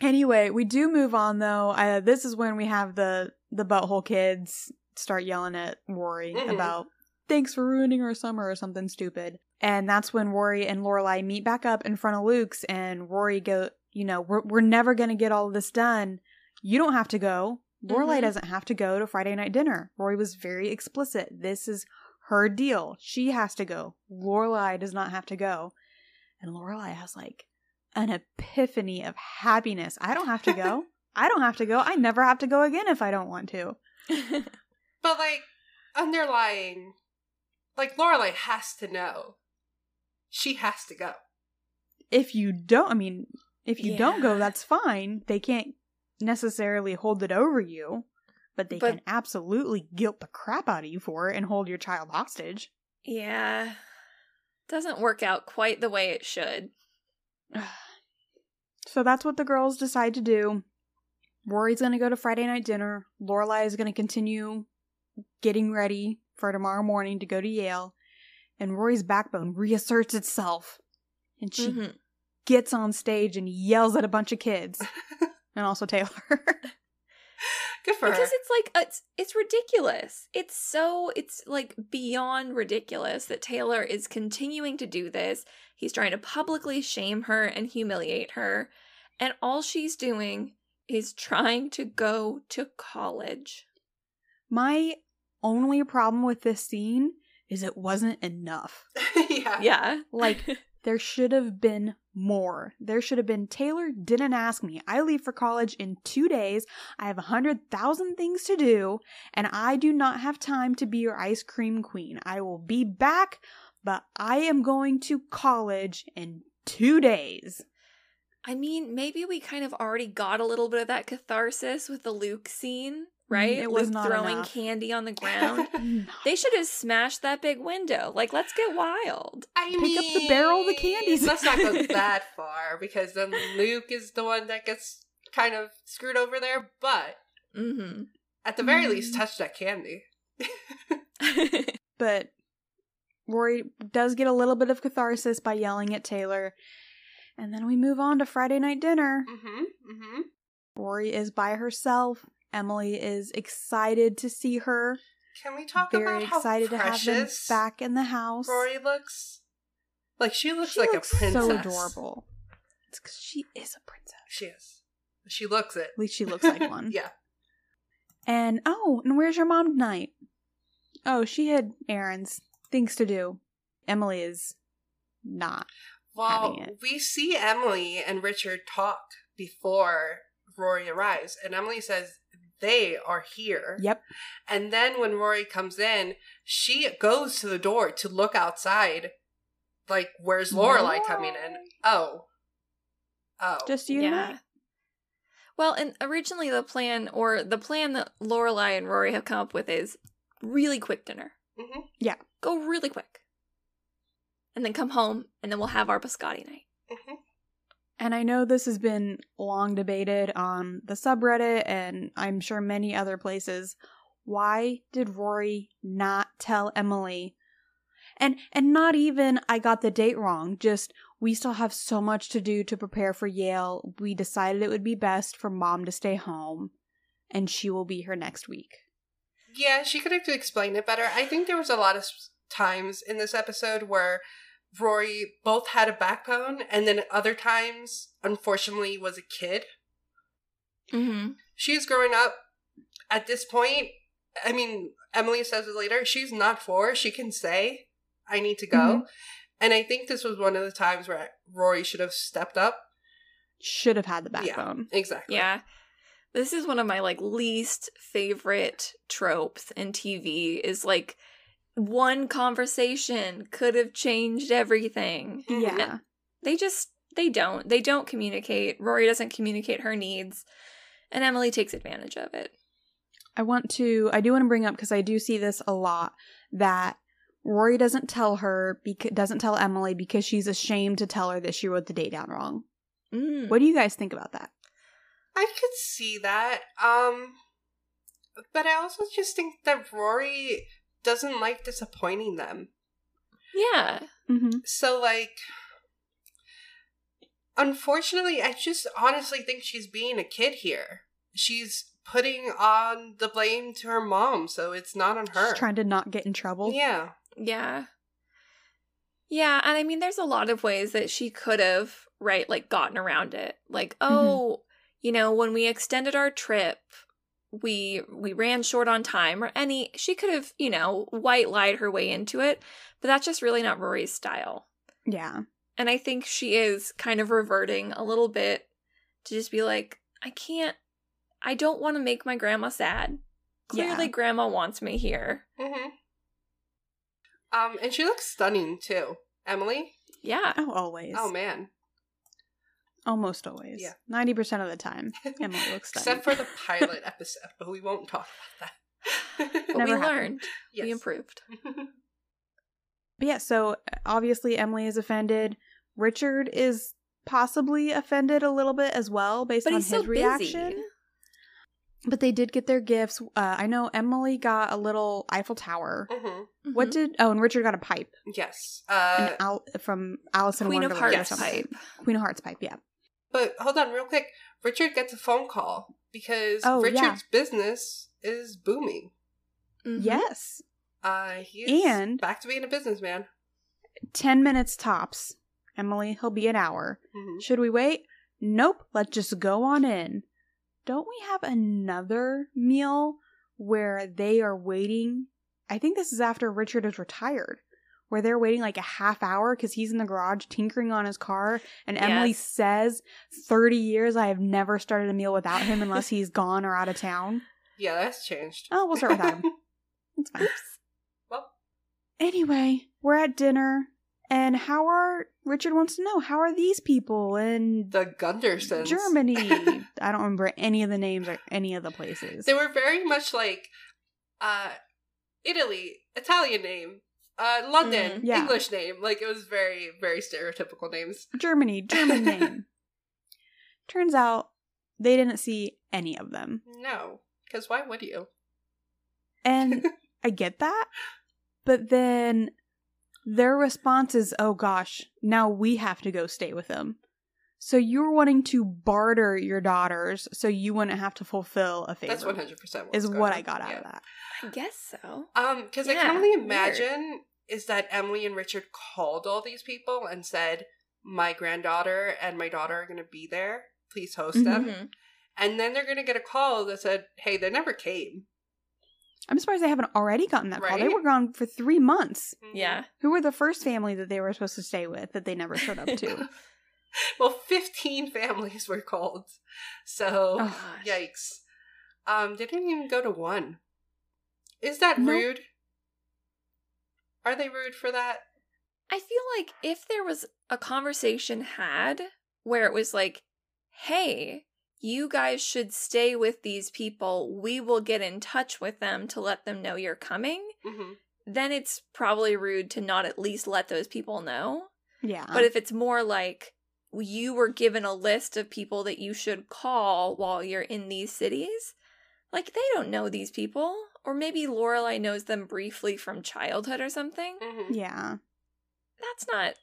[SPEAKER 2] Anyway, we do move on though. Uh, this is when we have the the butthole kids start yelling at Rory
[SPEAKER 3] Mhm.
[SPEAKER 2] about thanks for ruining our summer or something stupid. And that's when Rory and Lorelai meet back up in front of Luke's and Rory go, you know, we're we're never gonna get all of this done. You don't have to go. Lorelai
[SPEAKER 1] Mhm.
[SPEAKER 2] doesn't have to go to Friday night dinner. Rory was very explicit. This is her deal. She has to go. Lorelai does not have to go. And Lorelai has like an epiphany of happiness. I don't have to go. I don't have to go. I never have to go again if I don't want to.
[SPEAKER 3] But like underlying, like Lorelai has to know. She has to go.
[SPEAKER 2] If you don't, I mean, if you don't go, that's fine. They can't necessarily hold it over you, but they
[SPEAKER 1] But-
[SPEAKER 2] can absolutely guilt the crap out of you for it and hold your child hostage.
[SPEAKER 1] yeah. Doesn't work out quite the way it should.
[SPEAKER 2] So that's what the girls decide to do. Rory's going to go to Friday night dinner. Lorelai is going to continue getting ready for tomorrow morning to go to Yale. And Rory's backbone reasserts itself. And she
[SPEAKER 1] Mhm.
[SPEAKER 2] gets on stage and yells at a bunch of kids. and also Taylor.
[SPEAKER 3] Good for her.
[SPEAKER 1] Because
[SPEAKER 3] her.
[SPEAKER 1] it's like it's it's ridiculous. It's so it's like beyond ridiculous that Taylor is continuing to do this. He's trying to publicly shame her and humiliate her, and all she's doing is trying to go to college.
[SPEAKER 2] My only problem with this scene is it wasn't enough.
[SPEAKER 3] yeah.
[SPEAKER 1] Yeah.
[SPEAKER 2] Like, There should have been more. There should have been Taylor didn't ask me. I leave for college in two days. I have a hundred thousand things to do, and I do not have time to be your ice cream queen. I will be back, but I am going to college in two days.
[SPEAKER 1] I mean, maybe we kind of already got a little bit of that catharsis with the Luke scene, right?
[SPEAKER 2] Mm, it was not
[SPEAKER 1] throwing
[SPEAKER 2] enough.
[SPEAKER 1] candy on the ground. they should have smashed that big window. Like, let's get wild.
[SPEAKER 3] I
[SPEAKER 2] Pick
[SPEAKER 3] mean,
[SPEAKER 2] up the barrel of the candies.
[SPEAKER 3] Let's not go that far because then Luke is the one that gets kind of screwed over there. But
[SPEAKER 1] Mm-hmm.
[SPEAKER 3] at the very
[SPEAKER 2] Mm.
[SPEAKER 3] least, touch that candy.
[SPEAKER 2] but Rory does get a little bit of catharsis by yelling at Taylor. And then we move on to Friday night dinner.
[SPEAKER 3] Mm-hmm. Mm-hmm.
[SPEAKER 2] Rory is by herself. Emily is excited to see her.
[SPEAKER 3] Can we talk
[SPEAKER 2] Very
[SPEAKER 3] about how
[SPEAKER 2] excited to have them
[SPEAKER 3] precious
[SPEAKER 2] back in the house.
[SPEAKER 3] Rory looks? Like she looks
[SPEAKER 2] she
[SPEAKER 3] like
[SPEAKER 2] looks
[SPEAKER 3] a princess.
[SPEAKER 2] so adorable. It's because she is a princess.
[SPEAKER 3] She is. She looks it.
[SPEAKER 2] At least she looks like one.
[SPEAKER 3] yeah.
[SPEAKER 2] And oh, and where's your mom tonight? Oh, she had errands, things to do. Emily is not.
[SPEAKER 3] Well,
[SPEAKER 2] having it.
[SPEAKER 3] we see Emily and Richard talk before Rory arrives, and Emily says they are here.
[SPEAKER 2] Yep.
[SPEAKER 3] And then when Rory comes in, she goes to the door to look outside. Like, where's Lorelai coming in? Oh. Oh.
[SPEAKER 2] Just you yeah. I.
[SPEAKER 1] Well, and originally the plan, or the plan that Lorelai and Rory have come up with is really quick dinner.
[SPEAKER 3] Mhm.
[SPEAKER 2] Yeah.
[SPEAKER 1] Go really quick. And then come home, and then we'll have our biscotti night.
[SPEAKER 3] Mhm.
[SPEAKER 2] And I know this has been long debated on the subreddit and I'm sure many other places. Why did Rory not tell Emily? And and not even I got the date wrong, just we still have so much to do to prepare for Yale. We decided it would be best for mom to stay home and she will be here next week.
[SPEAKER 3] Yeah, she could have explained it better. I think there was a lot of times in this episode where Rory both had a backbone, and then at other times, unfortunately, was a kid.
[SPEAKER 1] Mm-hmm.
[SPEAKER 3] She's growing up at this point. I mean, Emily says it later. She's not four. She can say, "I need to go,"
[SPEAKER 2] Mhm.
[SPEAKER 3] and I think this was one of the times where Rory should have stepped up.
[SPEAKER 2] Should have had the
[SPEAKER 3] Yeah.
[SPEAKER 2] backbone.
[SPEAKER 3] Exactly.
[SPEAKER 1] Yeah. This is one of my like least favorite tropes in TV is like one conversation could have changed everything.
[SPEAKER 2] Yeah.
[SPEAKER 1] They just they don't. They don't communicate. Rory doesn't communicate her needs. And Emily takes advantage of it.
[SPEAKER 2] I want to I do want to bring up because I do see this a lot that Rory doesn't tell her because doesn't tell Emily because she's ashamed to tell her that she wrote the date down wrong.
[SPEAKER 1] Mm.
[SPEAKER 2] What do you guys think about that?
[SPEAKER 3] I could see that. Um But I also just think that Rory doesn't like disappointing them.
[SPEAKER 1] Yeah.
[SPEAKER 2] Mm-hmm.
[SPEAKER 3] So, like, unfortunately, I just honestly think she's being a kid here. She's putting on the blame to her mom, so it's not on her.
[SPEAKER 2] She's trying to not get in trouble.
[SPEAKER 3] yeah.
[SPEAKER 1] Yeah. Yeah, and I mean there's a lot of ways that she could have, right, like gotten around it. Like, oh, you know, when we extended our trip, we we ran short on time or any she could have, you know, white lied her way into it, but that's just really not Rory's style.
[SPEAKER 2] Yeah.
[SPEAKER 1] And I think she is kind of reverting a little bit to just be like, I can't I don't want to make my grandma sad. Clearly
[SPEAKER 2] Yeah.
[SPEAKER 1] grandma wants me here.
[SPEAKER 3] hmm Um, and she looks stunning too. Emily?
[SPEAKER 1] Yeah.
[SPEAKER 2] Oh, always.
[SPEAKER 3] Oh man.
[SPEAKER 2] Almost always.
[SPEAKER 3] Yeah.
[SPEAKER 2] Ninety percent of the time, Emily looks stunning.
[SPEAKER 3] Except for the pilot episode, but we won't talk about that.
[SPEAKER 1] But
[SPEAKER 2] Never
[SPEAKER 1] we
[SPEAKER 2] happened.
[SPEAKER 1] learned.
[SPEAKER 3] Yes.
[SPEAKER 1] We improved.
[SPEAKER 2] But yeah, so obviously Emily is offended. Richard is possibly offended a little bit as well, based
[SPEAKER 1] But
[SPEAKER 2] on
[SPEAKER 1] he's
[SPEAKER 2] his
[SPEAKER 1] so
[SPEAKER 2] reaction.
[SPEAKER 1] busy.
[SPEAKER 2] But they did get their gifts. Uh, I know Emily got a little Eiffel Tower.
[SPEAKER 3] hmm
[SPEAKER 2] What
[SPEAKER 1] Mhm.
[SPEAKER 2] did? Oh, and Richard got a pipe
[SPEAKER 3] Yes. Uh,
[SPEAKER 2] Al- from Alice in
[SPEAKER 1] Queen of
[SPEAKER 2] Wonderland or
[SPEAKER 1] Hearts
[SPEAKER 2] something.
[SPEAKER 1] pipe?
[SPEAKER 2] Queen of Hearts pipe. Yeah.
[SPEAKER 3] But hold on, real quick. Richard gets a phone call because
[SPEAKER 2] Oh,
[SPEAKER 3] Richard's
[SPEAKER 2] yeah.
[SPEAKER 3] business is booming.
[SPEAKER 1] Mhm.
[SPEAKER 2] Yes.
[SPEAKER 3] Uh, he's
[SPEAKER 2] And-
[SPEAKER 3] back to being a businessman.
[SPEAKER 2] Ten minutes tops. Emily, he'll be an hour.
[SPEAKER 3] hmm
[SPEAKER 2] Should we wait? Nope. Let's just go on in. Don't we have another meal where they are waiting? I think this is after Richard is retired, where they're waiting like a half hour because he's in the garage tinkering on his car. And Emily says, 30 years, I have never started a meal without him unless he's gone or out of town.
[SPEAKER 3] Yeah, that's changed.
[SPEAKER 2] Oh, we'll start without him. It's fine.
[SPEAKER 3] well,
[SPEAKER 2] Anyway, we're at dinner. And how are Richard wants to know how are these people and
[SPEAKER 3] the Gundersons.
[SPEAKER 2] Germany. I don't remember any of the names or any of the places.
[SPEAKER 3] They were very much like uh Italy, Italian name, uh London,
[SPEAKER 1] Mm,
[SPEAKER 2] yeah.
[SPEAKER 3] English name. Like it was very, very stereotypical names.
[SPEAKER 2] Germany, German name. Turns out they didn't see any of them.
[SPEAKER 3] No. Because why would you?
[SPEAKER 2] And I get that. But then their response is, oh gosh, now we have to go stay with them. So you're wanting to barter your daughters so you wouldn't have to fulfill a favor.
[SPEAKER 3] That's one hundred percent
[SPEAKER 2] is what I got out
[SPEAKER 3] yeah.
[SPEAKER 2] of that.
[SPEAKER 1] I guess so.
[SPEAKER 3] Um, because I can only
[SPEAKER 1] weird.
[SPEAKER 3] imagine is that Emily and Richard called all these people and said, My granddaughter and my daughter are gonna be there. Please host them.
[SPEAKER 1] Mhm.
[SPEAKER 3] And then they're gonna get a call that said, Hey, they never came.
[SPEAKER 2] I'm surprised they haven't already gotten that call. They were gone for three months.
[SPEAKER 3] Mhm.
[SPEAKER 1] Yeah.
[SPEAKER 2] Who were the first family that they were supposed to stay with that they never showed up to?
[SPEAKER 3] well, 15 families were called. So,
[SPEAKER 2] Oh,
[SPEAKER 3] yikes. Um, they didn't even go to one. Is that
[SPEAKER 2] Nope.
[SPEAKER 3] rude? Are they rude for that?
[SPEAKER 1] I feel like if there was a conversation had where it was like, hey, you guys should stay with these people, we will get in touch with them to let them know you're coming,
[SPEAKER 3] hmm
[SPEAKER 1] then it's probably rude to not at least let those people know.
[SPEAKER 2] yeah.
[SPEAKER 1] But if it's more like you were given a list of people that you should call while you're in these cities, like they don't know these people. Or maybe Lorelai knows them briefly from childhood or something.
[SPEAKER 3] hmm
[SPEAKER 2] yeah.
[SPEAKER 1] That's not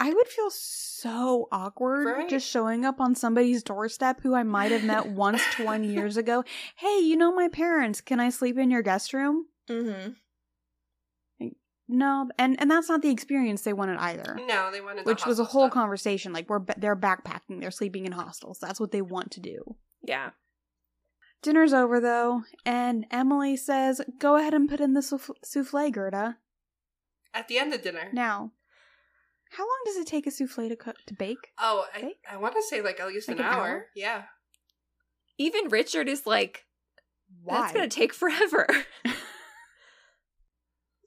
[SPEAKER 2] I would feel so awkward
[SPEAKER 3] Right.
[SPEAKER 2] just showing up on somebody's doorstep who I might have met once 20 years ago. Hey, you know my parents. Can I sleep in your guest room?
[SPEAKER 1] mm-hmm.
[SPEAKER 2] No, and and that's not the experience they wanted either.
[SPEAKER 3] No, they wanted the
[SPEAKER 2] Which was a whole
[SPEAKER 3] stuff.
[SPEAKER 2] conversation. Like we're they're backpacking, they're sleeping in hostels. That's what they want to do.
[SPEAKER 1] Yeah.
[SPEAKER 2] Dinner's over though, and Emily says, "Go ahead and put in the souffle, Gerda."
[SPEAKER 3] At the end of dinner.
[SPEAKER 2] Now, how long does it take a souffle to cook to bake?
[SPEAKER 3] Oh, I,
[SPEAKER 2] Bake?
[SPEAKER 3] I want to say like at least
[SPEAKER 2] Like
[SPEAKER 3] an,
[SPEAKER 2] an
[SPEAKER 3] hour.
[SPEAKER 2] hour?
[SPEAKER 3] Yeah.
[SPEAKER 1] Even Richard is like,
[SPEAKER 2] Why?
[SPEAKER 1] that's going to take forever.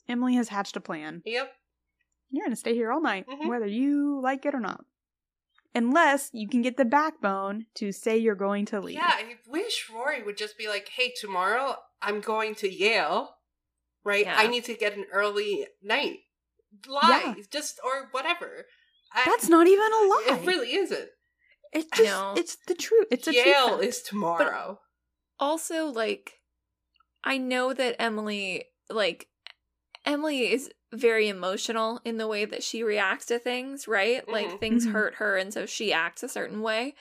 [SPEAKER 2] Emily has hatched a plan.
[SPEAKER 3] Yep.
[SPEAKER 2] You're going to stay here all night,
[SPEAKER 3] Mhm.
[SPEAKER 2] whether you like it or not. Unless you can get the backbone to say you're going to leave.
[SPEAKER 3] Yeah, I wish Rory would just be like, "Hey, tomorrow I'm going to Yale, right?
[SPEAKER 1] Yeah.
[SPEAKER 3] I need to get an early night. Lie, just or whatever." I-
[SPEAKER 2] That's not even a lie.
[SPEAKER 3] It really isn't.
[SPEAKER 2] It's just
[SPEAKER 1] know.
[SPEAKER 2] it's the truth. It's a
[SPEAKER 3] Yale
[SPEAKER 2] truth.
[SPEAKER 3] is tomorrow.
[SPEAKER 1] also, like, I know that Emily, like, Emily is very emotional in the way that she reacts to things, right? Like,
[SPEAKER 3] Mhm.
[SPEAKER 1] things
[SPEAKER 2] Mhm.
[SPEAKER 1] hurt her, and so she acts a certain way.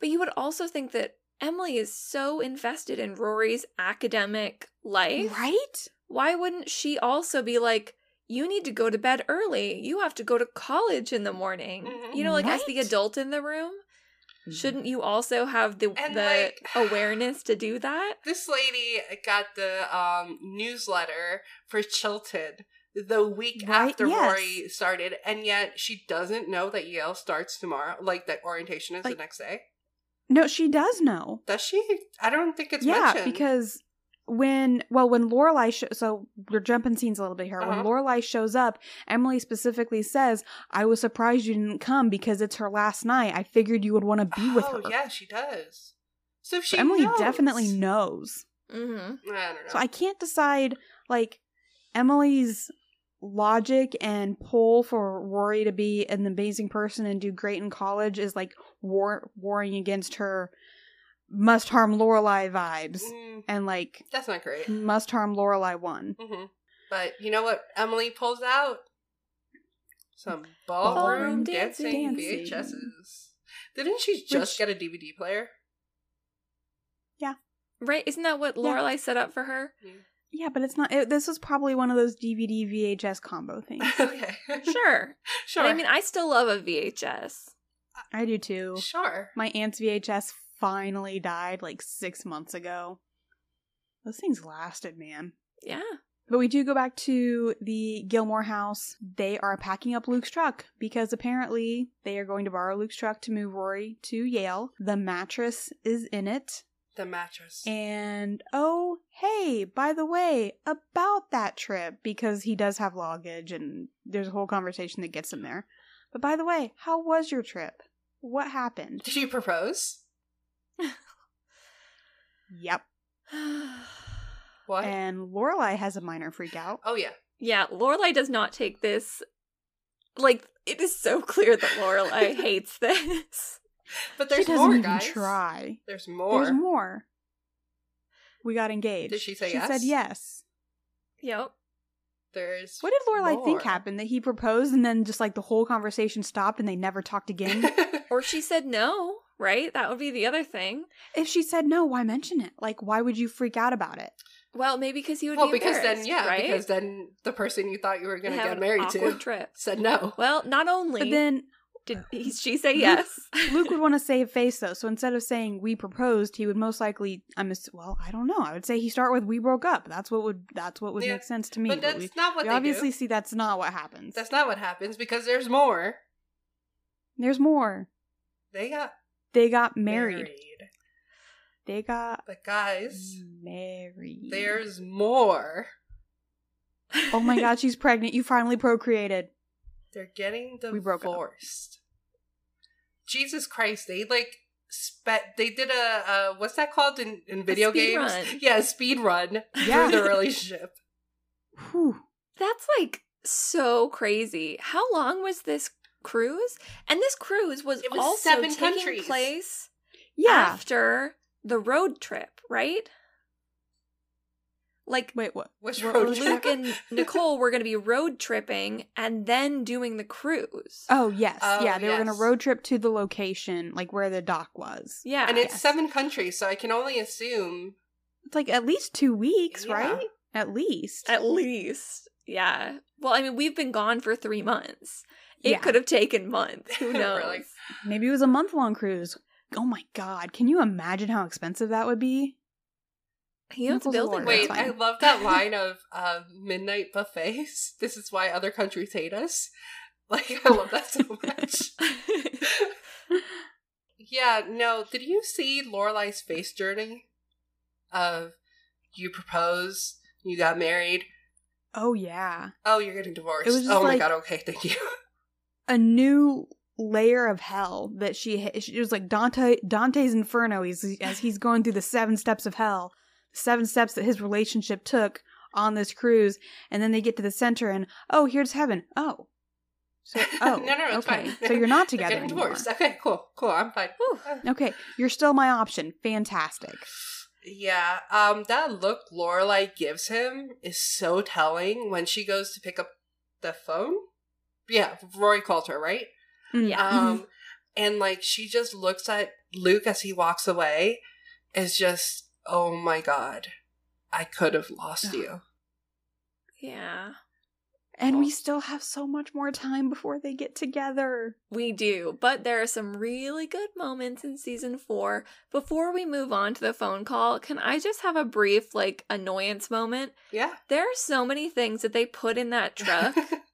[SPEAKER 1] But you would also think that Emily is so invested in Rory's academic life.
[SPEAKER 2] Right?
[SPEAKER 1] Why wouldn't she also be like, you need to go to bed early. You have to go to college in the morning.
[SPEAKER 3] Mhm.
[SPEAKER 1] You know, like as the adult in the room, shouldn't you also have the
[SPEAKER 3] And,
[SPEAKER 1] the
[SPEAKER 3] like-
[SPEAKER 1] awareness to do that?
[SPEAKER 3] This lady got the um, newsletter for Chilton the week
[SPEAKER 2] Right,
[SPEAKER 3] after
[SPEAKER 2] yes.
[SPEAKER 3] Rory started, and yet she doesn't know that Yale starts tomorrow. Like that orientation is
[SPEAKER 2] Like-
[SPEAKER 3] the next day.
[SPEAKER 2] No, she does know.
[SPEAKER 3] Does she? I don't think it's
[SPEAKER 2] yeah,
[SPEAKER 3] mentioned.
[SPEAKER 2] because when well when Lorelai sh- so we're jumping scenes a little bit here.
[SPEAKER 3] Uh-huh.
[SPEAKER 2] When Lorelai shows up, Emily specifically says, "I was surprised you didn't come because it's her last night. I figured you would want to be with her.
[SPEAKER 3] oh yeah, she does. So she
[SPEAKER 2] So Emily
[SPEAKER 3] knows.
[SPEAKER 2] definitely knows.
[SPEAKER 1] Mm-hmm.
[SPEAKER 3] I don't know.
[SPEAKER 2] So I can't decide like Emily's logic and pull for Rory to be an amazing person and do great in college is like war warring against her must harm Lorelai vibes
[SPEAKER 3] Mm,
[SPEAKER 2] and like
[SPEAKER 3] that's not great.
[SPEAKER 2] must harm Lorelai one.
[SPEAKER 3] hmm But you know what Emily pulls out? Some
[SPEAKER 2] Ballroom
[SPEAKER 3] ballroom dancing,
[SPEAKER 2] dancing.
[SPEAKER 3] VHSs. Didn't she just
[SPEAKER 2] Which-
[SPEAKER 3] get a DVD player? Yeah.
[SPEAKER 1] Right? Isn't that what
[SPEAKER 2] Yeah.
[SPEAKER 1] Lorelai set up for her?
[SPEAKER 2] Yeah, but it's not. It, this was probably one of those DVD VHS combo things.
[SPEAKER 3] okay.
[SPEAKER 1] Sure.
[SPEAKER 3] sure.
[SPEAKER 1] And I mean, I still love a VHS.
[SPEAKER 2] I do too.
[SPEAKER 3] sure.
[SPEAKER 2] My aunt's VHS finally died like six months ago. Those things lasted, man.
[SPEAKER 1] Yeah.
[SPEAKER 2] But we do go back to the Gilmore house. They are packing up Luke's truck because apparently they are going to borrow Luke's truck to move Rory to Yale. The mattress is in it.
[SPEAKER 3] The mattress.
[SPEAKER 2] And oh, hey, by the way, about that trip, because he does have luggage and there's a whole conversation that gets him there. But by the way, how was your trip? What happened?
[SPEAKER 3] Did you propose?
[SPEAKER 2] Yep.
[SPEAKER 3] What?
[SPEAKER 2] And Lorelai has a minor freak out.
[SPEAKER 3] oh yeah.
[SPEAKER 1] yeah, Lorelai does not take this. Like, it is so clear that Lorelai hates this.
[SPEAKER 3] But
[SPEAKER 2] She
[SPEAKER 3] there's
[SPEAKER 2] doesn't
[SPEAKER 3] more,
[SPEAKER 2] even
[SPEAKER 3] guys.
[SPEAKER 2] try.
[SPEAKER 3] There's more.
[SPEAKER 2] There's more. We got engaged.
[SPEAKER 3] Did she say yes?
[SPEAKER 2] She
[SPEAKER 3] yes?
[SPEAKER 2] said yes.
[SPEAKER 1] Yep.
[SPEAKER 3] There's
[SPEAKER 2] What did Lorelai think happened? That he proposed and then just like the whole conversation stopped and they never talked again?
[SPEAKER 1] Or she said no, right? That would be the other thing.
[SPEAKER 2] if she said no, why mention it? Like, why would you freak out about it?
[SPEAKER 1] Well, maybe because he would
[SPEAKER 3] well,
[SPEAKER 1] be
[SPEAKER 3] because then yeah,
[SPEAKER 1] right?
[SPEAKER 3] because then the person you thought you were going to get married to
[SPEAKER 1] trip.
[SPEAKER 3] said no.
[SPEAKER 1] Well, not only
[SPEAKER 2] But then
[SPEAKER 1] did he, she say yes,
[SPEAKER 2] Luke would want to save face though, so instead of saying we proposed, he would most likely. I'm ass- well, I don't know. I would say he start with we broke up. That's what would that's what would
[SPEAKER 3] Yeah,
[SPEAKER 2] make sense to me.
[SPEAKER 3] but that's
[SPEAKER 2] we,
[SPEAKER 3] not what
[SPEAKER 2] we
[SPEAKER 3] they
[SPEAKER 2] obviously
[SPEAKER 3] do.
[SPEAKER 2] see that's not what happens.
[SPEAKER 3] That's not what happens because there's more.
[SPEAKER 2] There's more.
[SPEAKER 3] They got
[SPEAKER 2] They got married.
[SPEAKER 3] married.
[SPEAKER 2] They got
[SPEAKER 3] But guys,
[SPEAKER 2] married.
[SPEAKER 3] there's more.
[SPEAKER 2] Oh my god, she's pregnant. You finally procreated.
[SPEAKER 3] They're getting
[SPEAKER 2] We broke up.
[SPEAKER 3] divorced. Jesus Christ, they like spe- they did a uh, what's that called in, in video
[SPEAKER 1] speed
[SPEAKER 3] games?
[SPEAKER 1] run.
[SPEAKER 3] Yeah, a speed run
[SPEAKER 2] Yeah.
[SPEAKER 3] through the relationship.
[SPEAKER 2] Whew.
[SPEAKER 1] That's like so crazy. How long was this cruise? And this cruise was,
[SPEAKER 3] was
[SPEAKER 1] also
[SPEAKER 3] seven
[SPEAKER 1] taking
[SPEAKER 3] countries.
[SPEAKER 1] place
[SPEAKER 2] Yeah.
[SPEAKER 1] after the road trip, right? Like
[SPEAKER 2] Wait, what?
[SPEAKER 3] Which road
[SPEAKER 2] was
[SPEAKER 3] trip?
[SPEAKER 1] Luke and Nicole were going to be road tripping and then doing the cruise.
[SPEAKER 2] Oh yes,
[SPEAKER 3] Oh,
[SPEAKER 2] yeah. They were gonna road trip to the location, like where the dock was.
[SPEAKER 1] yeah.
[SPEAKER 3] and it's
[SPEAKER 2] Yes.
[SPEAKER 3] seven countries, so I can only assume.
[SPEAKER 2] It's like at least two weeks,
[SPEAKER 3] Yeah.
[SPEAKER 2] right? At least.
[SPEAKER 1] At least. Yeah. Well, I mean, we've been gone for three months. It
[SPEAKER 2] Yeah.
[SPEAKER 1] could have taken months. Who knows?
[SPEAKER 3] Really?
[SPEAKER 2] Maybe it was a month long cruise. Oh my god, can you imagine how expensive that would be?
[SPEAKER 1] He owns a building.
[SPEAKER 3] Wait, I love that line of uh, midnight buffets. This is why other countries hate us. Like, I love that so much. yeah, no. Did you see Lorelai's face journey? Of you propose, you got married.
[SPEAKER 2] Oh yeah.
[SPEAKER 3] Oh, you're getting divorced.
[SPEAKER 2] It was just
[SPEAKER 3] oh my god. Okay, thank you.
[SPEAKER 2] A new layer of hell that she it was like Dante Dante's Inferno he's as he's going through the seven steps of hell. Seven steps that his relationship took on this cruise and then they get to the center and oh, here's heaven. Oh. So oh,
[SPEAKER 3] no, no, it's
[SPEAKER 2] okay.
[SPEAKER 3] fine.
[SPEAKER 2] So you're not together
[SPEAKER 3] getting divorced. Okay, cool, cool. I'm fine.
[SPEAKER 1] Whew.
[SPEAKER 2] Okay, you're still my option. Fantastic.
[SPEAKER 3] Yeah, um, that look Lorelai gives him is so telling when she goes to pick up the phone. Yeah, Rory calls her, right?
[SPEAKER 2] Mm.
[SPEAKER 1] Yeah.
[SPEAKER 3] Um, and like she just looks at Luke as he walks away, is just, oh my god, I could have lost you.
[SPEAKER 1] Yeah.
[SPEAKER 2] And we still have so much more time before they get together.
[SPEAKER 1] We do, but there are some really good moments in season four. Before we move on to the phone call, can I just have a brief, like, annoyance moment?
[SPEAKER 3] Yeah.
[SPEAKER 1] There are so many things that they put in that truck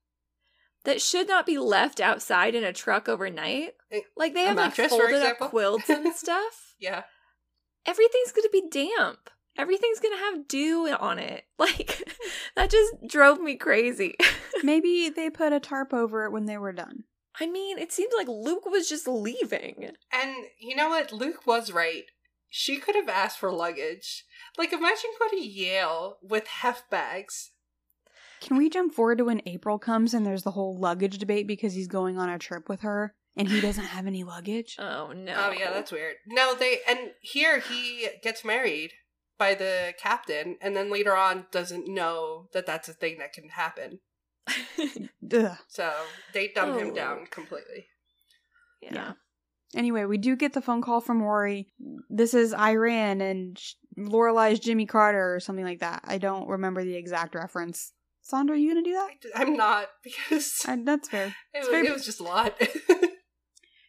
[SPEAKER 1] that should not be left outside in a truck overnight.
[SPEAKER 3] Eh,
[SPEAKER 1] Like, they have, like,
[SPEAKER 3] mattress, for
[SPEAKER 1] folded up quilts and stuff.
[SPEAKER 3] yeah.
[SPEAKER 1] Everything's gonna be damp. Everything's gonna have dew on it. Like, that just drove me crazy.
[SPEAKER 2] Maybe they put a tarp over it when they were done.
[SPEAKER 1] I mean, it seems like Luke was just leaving.
[SPEAKER 3] And you know what? Luke was right. She could have asked for luggage. Like, imagine going to Yale with heft bags.
[SPEAKER 2] Can we jump forward to when April comes and there's the whole luggage debate because he's going on a trip with her and he doesn't have any luggage?
[SPEAKER 1] Oh no.
[SPEAKER 3] Oh yeah, that's weird. No, they and here he gets married by the captain, and then later on doesn't know that that's a thing that can happen.
[SPEAKER 2] Ugh.
[SPEAKER 3] So they dumb him
[SPEAKER 1] Oh.
[SPEAKER 3] down completely.
[SPEAKER 1] yeah.
[SPEAKER 2] Yeah. Anyway, we do get the phone call from Rory. This is Iran and Sh- Lorelai's Jimmy Carter or something like that. I don't remember the exact reference. Sandra, are you gonna do that?
[SPEAKER 3] I'm not because
[SPEAKER 2] Uh, that's fair.
[SPEAKER 3] it, was,
[SPEAKER 2] very-
[SPEAKER 3] it was just a lot.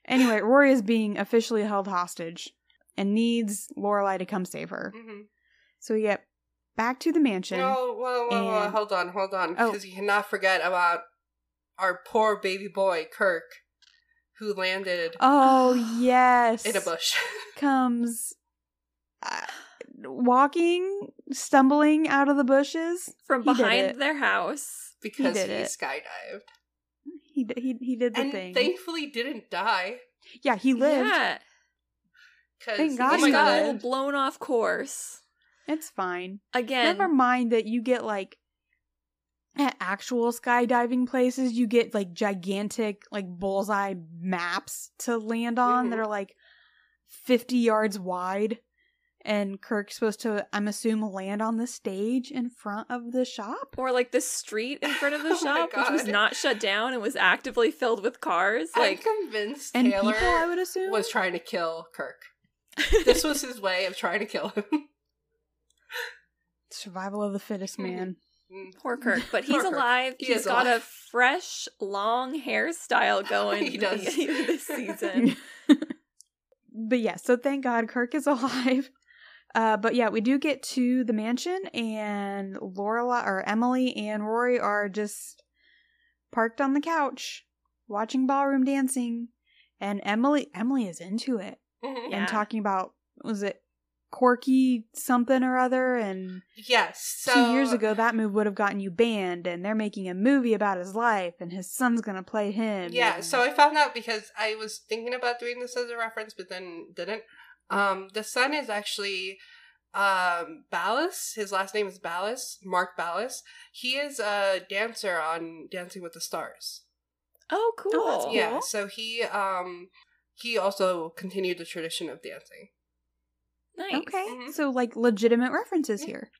[SPEAKER 2] Anyway, Rory is being officially held hostage and needs Lorelai to come save her.
[SPEAKER 3] Mhm.
[SPEAKER 2] So we get back to the mansion.
[SPEAKER 3] No, whoa, whoa, whoa,
[SPEAKER 2] and-
[SPEAKER 3] hold on, hold on,
[SPEAKER 2] Oh.
[SPEAKER 3] because you cannot forget about our poor baby boy Kirk, who landed
[SPEAKER 2] Oh yes,
[SPEAKER 3] in a bush.
[SPEAKER 2] comes uh, walking, stumbling out of the bushes.
[SPEAKER 1] From behind their house.
[SPEAKER 3] because he,
[SPEAKER 2] did it.
[SPEAKER 3] skydived
[SPEAKER 2] He d- he he did the
[SPEAKER 3] and
[SPEAKER 2] thing.
[SPEAKER 3] thankfully didn't die.
[SPEAKER 2] yeah, he lived.
[SPEAKER 1] Yeah.
[SPEAKER 2] Thank God
[SPEAKER 1] He got a little blown off course.
[SPEAKER 2] It's fine.
[SPEAKER 1] Again.
[SPEAKER 2] Never mind that you get like at actual skydiving places, you get like gigantic like bullseye maps to land on that
[SPEAKER 3] Mhm.
[SPEAKER 2] are like fifty yards wide. And Kirk's supposed to, I'm assuming, land on the stage in front of the shop.
[SPEAKER 1] Or like the street in front of the
[SPEAKER 3] Oh
[SPEAKER 1] shop, which was not shut down and was actively filled with cars.
[SPEAKER 3] I'm
[SPEAKER 1] Like
[SPEAKER 3] convinced
[SPEAKER 2] And
[SPEAKER 3] Taylor
[SPEAKER 2] people, I would assume.
[SPEAKER 3] was trying to kill Kirk. This was his way of trying to kill him.
[SPEAKER 2] Survival of the fittest, man.
[SPEAKER 3] Mm.
[SPEAKER 1] poor Kirk, but he's
[SPEAKER 3] Poor Kirk.
[SPEAKER 1] alive.
[SPEAKER 3] He
[SPEAKER 1] He's
[SPEAKER 3] is
[SPEAKER 1] got a fresh, long hairstyle going
[SPEAKER 3] He does.
[SPEAKER 1] this season.
[SPEAKER 2] but yeah, so thank God Kirk is alive. Uh, but yeah, we do get to the mansion, and Lorelai or Emily and Rory are just parked on the couch watching ballroom dancing, and Emily Emily is into it
[SPEAKER 3] Mhm.
[SPEAKER 1] Yeah.
[SPEAKER 2] and talking about was it Corky something or other, and
[SPEAKER 3] Yes. So
[SPEAKER 2] two years ago that move would have gotten you banned, and they're making a movie about his life, and his son's gonna play him.
[SPEAKER 3] Yeah,
[SPEAKER 2] and-
[SPEAKER 3] so I found out because I was thinking about doing this as a reference, but then didn't. Um, the son is actually um Ballas. His last name is Ballas, Mark Ballas. He is a dancer on Dancing with the Stars.
[SPEAKER 1] Oh, cool.
[SPEAKER 2] Oh, that's
[SPEAKER 3] Yeah, so he um he also continued the tradition of dancing.
[SPEAKER 1] Nice.
[SPEAKER 2] Okay,
[SPEAKER 3] Mhm.
[SPEAKER 2] so like legitimate references
[SPEAKER 3] Yeah.
[SPEAKER 2] here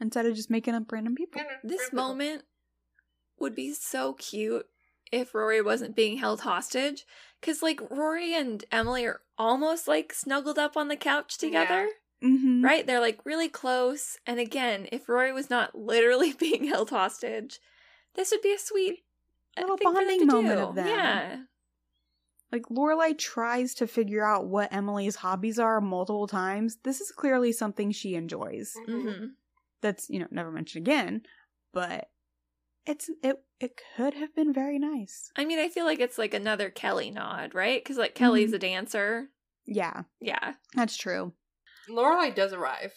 [SPEAKER 2] instead of just making up random people.
[SPEAKER 3] Yeah, no,
[SPEAKER 1] This
[SPEAKER 3] very cool.
[SPEAKER 1] moment would be so cute if Rory wasn't being held hostage. Because, like, Rory and Emily are almost like snuggled up on the couch together,
[SPEAKER 2] Mm-hmm.
[SPEAKER 1] right? They're like really close. And again, if Rory was not literally being held hostage, this would be a sweet uh,
[SPEAKER 2] Little
[SPEAKER 1] thing for them
[SPEAKER 2] bonding
[SPEAKER 1] to
[SPEAKER 2] moment
[SPEAKER 1] do.
[SPEAKER 2] of them.
[SPEAKER 1] Yeah.
[SPEAKER 2] Like Lorelai tries to figure out what Emily's hobbies are multiple times. This is clearly something she enjoys.
[SPEAKER 3] Mhm.
[SPEAKER 1] hmm
[SPEAKER 2] That's you know never mentioned again, but it's it it could have been very nice.
[SPEAKER 1] I mean, I feel like it's like another Kelly nod, right? Because, like, Kelly's
[SPEAKER 2] Mhm.
[SPEAKER 1] a dancer.
[SPEAKER 2] Yeah,
[SPEAKER 1] Yeah.
[SPEAKER 2] that's true.
[SPEAKER 3] Lorelai does arrive.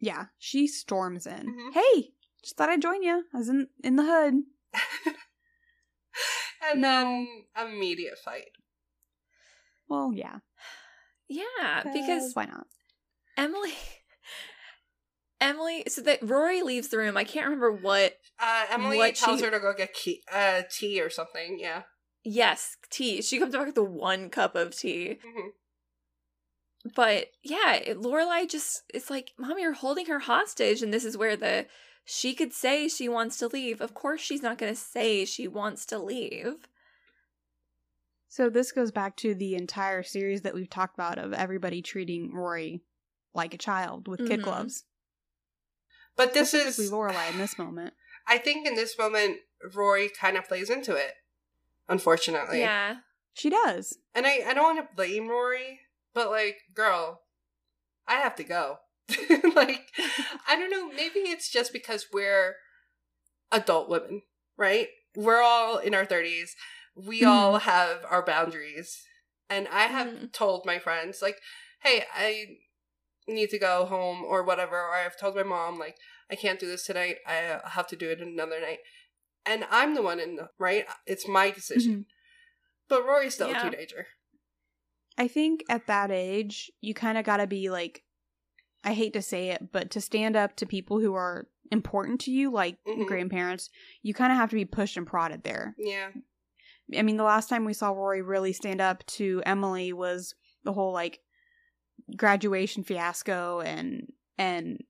[SPEAKER 2] Yeah, she storms in.
[SPEAKER 3] Mhm.
[SPEAKER 2] Hey, just thought I'd join you. I was in in the hood.
[SPEAKER 3] and
[SPEAKER 2] No.
[SPEAKER 3] then immediate fight.
[SPEAKER 2] Well, yeah,
[SPEAKER 1] Yeah. Because
[SPEAKER 2] why not?
[SPEAKER 1] Emily. Emily, so that Rory leaves the room. I can't remember what.
[SPEAKER 3] Uh, Emily
[SPEAKER 1] What
[SPEAKER 3] tells
[SPEAKER 1] she-
[SPEAKER 3] her to go get key, uh, tea or something. Yeah.
[SPEAKER 1] Yes, tea. She comes back with the one cup of tea.
[SPEAKER 3] hmm
[SPEAKER 1] but yeah, it- Lorelai just it's like, Mom, you're holding her hostage, and this is where the she could say she wants to leave. Of course, she's not going to say she wants to leave.
[SPEAKER 2] So this goes back to the entire series that we've talked about of everybody treating Rory like a child with kid
[SPEAKER 1] Mhm.
[SPEAKER 2] gloves.
[SPEAKER 3] But this
[SPEAKER 2] Specifically
[SPEAKER 3] is
[SPEAKER 2] Lorelai in this moment.
[SPEAKER 3] I think in this moment Rory kind of plays into it. Unfortunately.
[SPEAKER 1] yeah,
[SPEAKER 2] She does.
[SPEAKER 3] And I, I don't want to blame Rory, but like, girl, I have to go. like, I don't know, maybe it's just because we're adult women, right? We're all in our 30s. We all have our boundaries. And I have
[SPEAKER 1] Mhm.
[SPEAKER 3] told my friends, like, hey, I need to go home or whatever. Or I've told my mom, like, I can't do this tonight. I have to do it another night. And I'm the one in the right. It's my decision. But Rory's still
[SPEAKER 1] Yeah.
[SPEAKER 3] a teenager.
[SPEAKER 2] I think at that age, you kind of got to be like, I hate to say it, but to stand up to people who are important to you, like
[SPEAKER 3] Mhm.
[SPEAKER 2] grandparents, you kind of have to be pushed and prodded there.
[SPEAKER 3] Yeah.
[SPEAKER 2] I mean, the last time we saw Rory really stand up to Emily was the whole like graduation fiasco, and and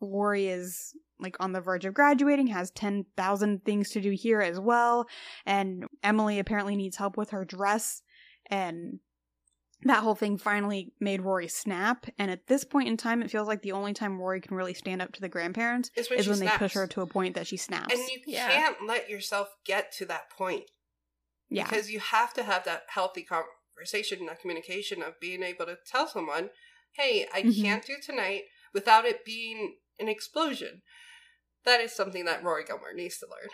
[SPEAKER 2] Rory is like on the verge of graduating, has ten thousand things to do here as well, and Emily apparently needs help with her dress, and that whole thing finally made Rory snap. And at this point in time, it feels like the only time Rory can really stand up to the grandparents
[SPEAKER 3] is when
[SPEAKER 2] is when they push her to a point that she snaps.
[SPEAKER 3] And you
[SPEAKER 1] Yeah.
[SPEAKER 3] can't let yourself get to that point
[SPEAKER 2] yeah,
[SPEAKER 3] because you have to have that healthy conversation, that communication of being able to tell someone, "Hey, I
[SPEAKER 2] Mhm.
[SPEAKER 3] can't do tonight," without it being an explosion. That is something that Rory Gilmore needs to learn.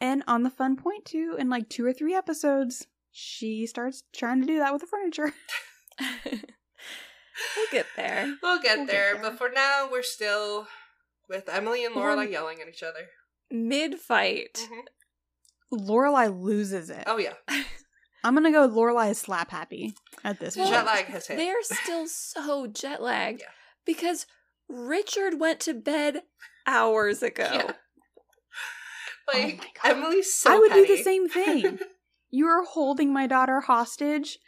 [SPEAKER 2] And on the fun point too, in like two or three episodes, she starts trying to do that with the furniture.
[SPEAKER 1] we'll get there.
[SPEAKER 3] We'll get
[SPEAKER 2] We'll get
[SPEAKER 3] there,
[SPEAKER 2] there.
[SPEAKER 3] but for now, we're still with Emily and Lorelai
[SPEAKER 1] We're-
[SPEAKER 3] yelling at each other.
[SPEAKER 1] Mid fight.
[SPEAKER 3] Mhm.
[SPEAKER 2] Lorelai loses it.
[SPEAKER 3] Oh yeah,
[SPEAKER 2] I'm gonna go. Lorelai is slap happy at this
[SPEAKER 1] Well,
[SPEAKER 2] point.
[SPEAKER 3] jet lag has hit.
[SPEAKER 1] They are still so jet lagged
[SPEAKER 3] Yeah.
[SPEAKER 1] because Richard went to bed hours ago.
[SPEAKER 3] Yeah. Like
[SPEAKER 2] Oh my
[SPEAKER 3] Emily's so
[SPEAKER 2] I would do the same thing. you are holding my daughter hostage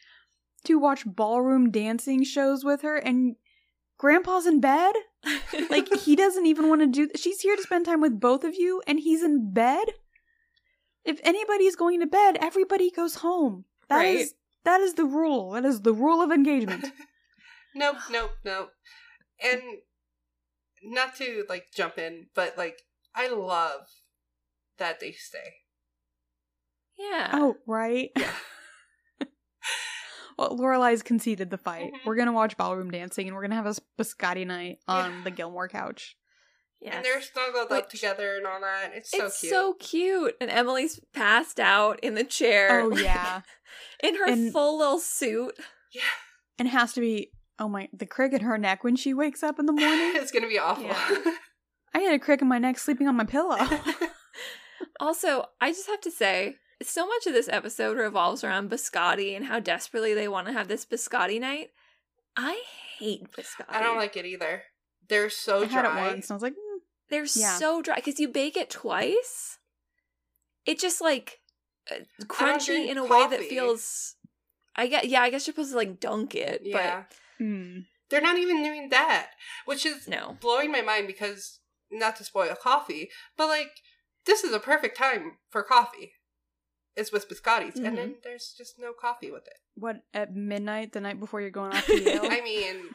[SPEAKER 2] to watch ballroom dancing shows with her, and Grandpa's in bed. Like he doesn't even want to do. She's here to spend time with both of you, and he's in bed. If anybody's going to bed, everybody goes home. That is
[SPEAKER 1] Right.
[SPEAKER 2] that is the rule. That is the rule of engagement.
[SPEAKER 3] Nope, nope, nope. And not to like jump in, but like I love that they stay.
[SPEAKER 1] yeah.
[SPEAKER 2] oh, right. well, Lorelai's conceded the fight.
[SPEAKER 3] Mhm.
[SPEAKER 2] We're gonna watch ballroom dancing, and we're gonna have a biscotti night on
[SPEAKER 3] Yeah.
[SPEAKER 2] the Gilmore couch.
[SPEAKER 1] Yes.
[SPEAKER 3] And they're snuggled up together and all that. It's so cute.
[SPEAKER 1] it's
[SPEAKER 3] cute.
[SPEAKER 1] so cute. And Emily's passed out in the chair.
[SPEAKER 2] Oh yeah,
[SPEAKER 1] in her
[SPEAKER 2] And-
[SPEAKER 1] full little suit.
[SPEAKER 3] yeah.
[SPEAKER 2] and it has to be. Oh my, the crick in her neck when she wakes up in the morning.
[SPEAKER 3] it's gonna be awful.
[SPEAKER 1] Yeah.
[SPEAKER 2] I had a crick in my neck sleeping on my pillow.
[SPEAKER 1] Also, I just have to say, so much of this episode revolves around biscotti and how desperately they want to have this biscotti night. I hate biscotti.
[SPEAKER 3] I don't like it either. They're so
[SPEAKER 2] I
[SPEAKER 3] dry.
[SPEAKER 2] had it once, and I was like.
[SPEAKER 1] They're
[SPEAKER 2] Yeah.
[SPEAKER 1] so dry because you bake it twice. It just like uh, crunchy in a way that feels. I get yeah. I guess you're supposed to like dunk it,
[SPEAKER 3] Yeah.
[SPEAKER 2] mm.
[SPEAKER 3] They're not even doing that, which is
[SPEAKER 1] no.
[SPEAKER 3] blowing my mind because not to spoil coffee, but like this is a perfect time for coffee. It's with biscottis, and then there's just no coffee with it.
[SPEAKER 2] what at midnight the night before you're going off to Yale?
[SPEAKER 3] I mean,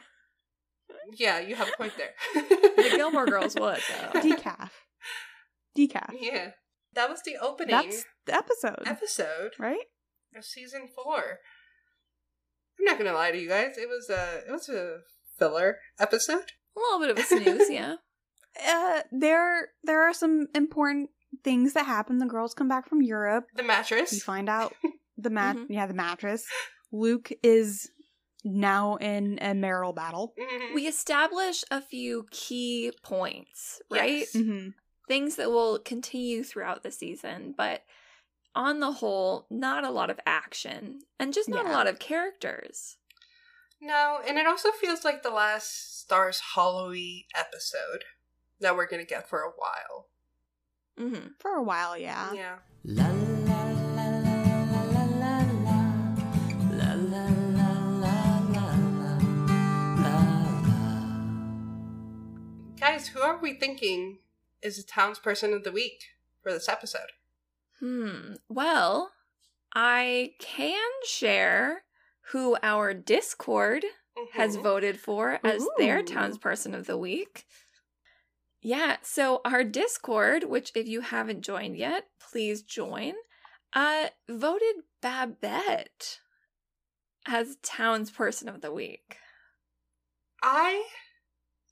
[SPEAKER 3] yeah, you have a point there.
[SPEAKER 1] The Gilmore Girls would though.
[SPEAKER 2] decaf, decaf.
[SPEAKER 3] yeah, that was the opening
[SPEAKER 2] That's the episode,
[SPEAKER 3] episode
[SPEAKER 2] right?
[SPEAKER 3] of season four. I'm not gonna lie to you guys; it was a it was a filler episode.
[SPEAKER 1] A little bit of a snooze, yeah.
[SPEAKER 2] Uh, there there are some important things that happen. The girls come back from Europe.
[SPEAKER 3] The mattress.
[SPEAKER 2] We find out the mat.
[SPEAKER 1] Mhm.
[SPEAKER 2] Yeah, the mattress. Luke is now in a marital battle.
[SPEAKER 3] Mhm.
[SPEAKER 1] We establish a few key points, right?
[SPEAKER 3] Yes.
[SPEAKER 2] Mm-hmm.
[SPEAKER 1] Things that will continue throughout the season, but on the whole, not a lot of action and just not a lot of characters.
[SPEAKER 3] No, and it also feels like the last Stars Hollowy episode that we're gonna get for a while.
[SPEAKER 1] hmm
[SPEAKER 2] For a while, yeah.
[SPEAKER 3] Yeah.
[SPEAKER 4] La la la
[SPEAKER 3] guys, who are we thinking is the townsperson of the week for this episode?
[SPEAKER 1] Hmm. Well, I can share who our Discord has
[SPEAKER 3] Mhm.
[SPEAKER 1] voted for as their
[SPEAKER 2] Ooh.
[SPEAKER 1] townsperson of the week. Yeah, so our Discord, which if you haven't joined yet, please join, uh, voted Babette as townsperson of the week.
[SPEAKER 3] I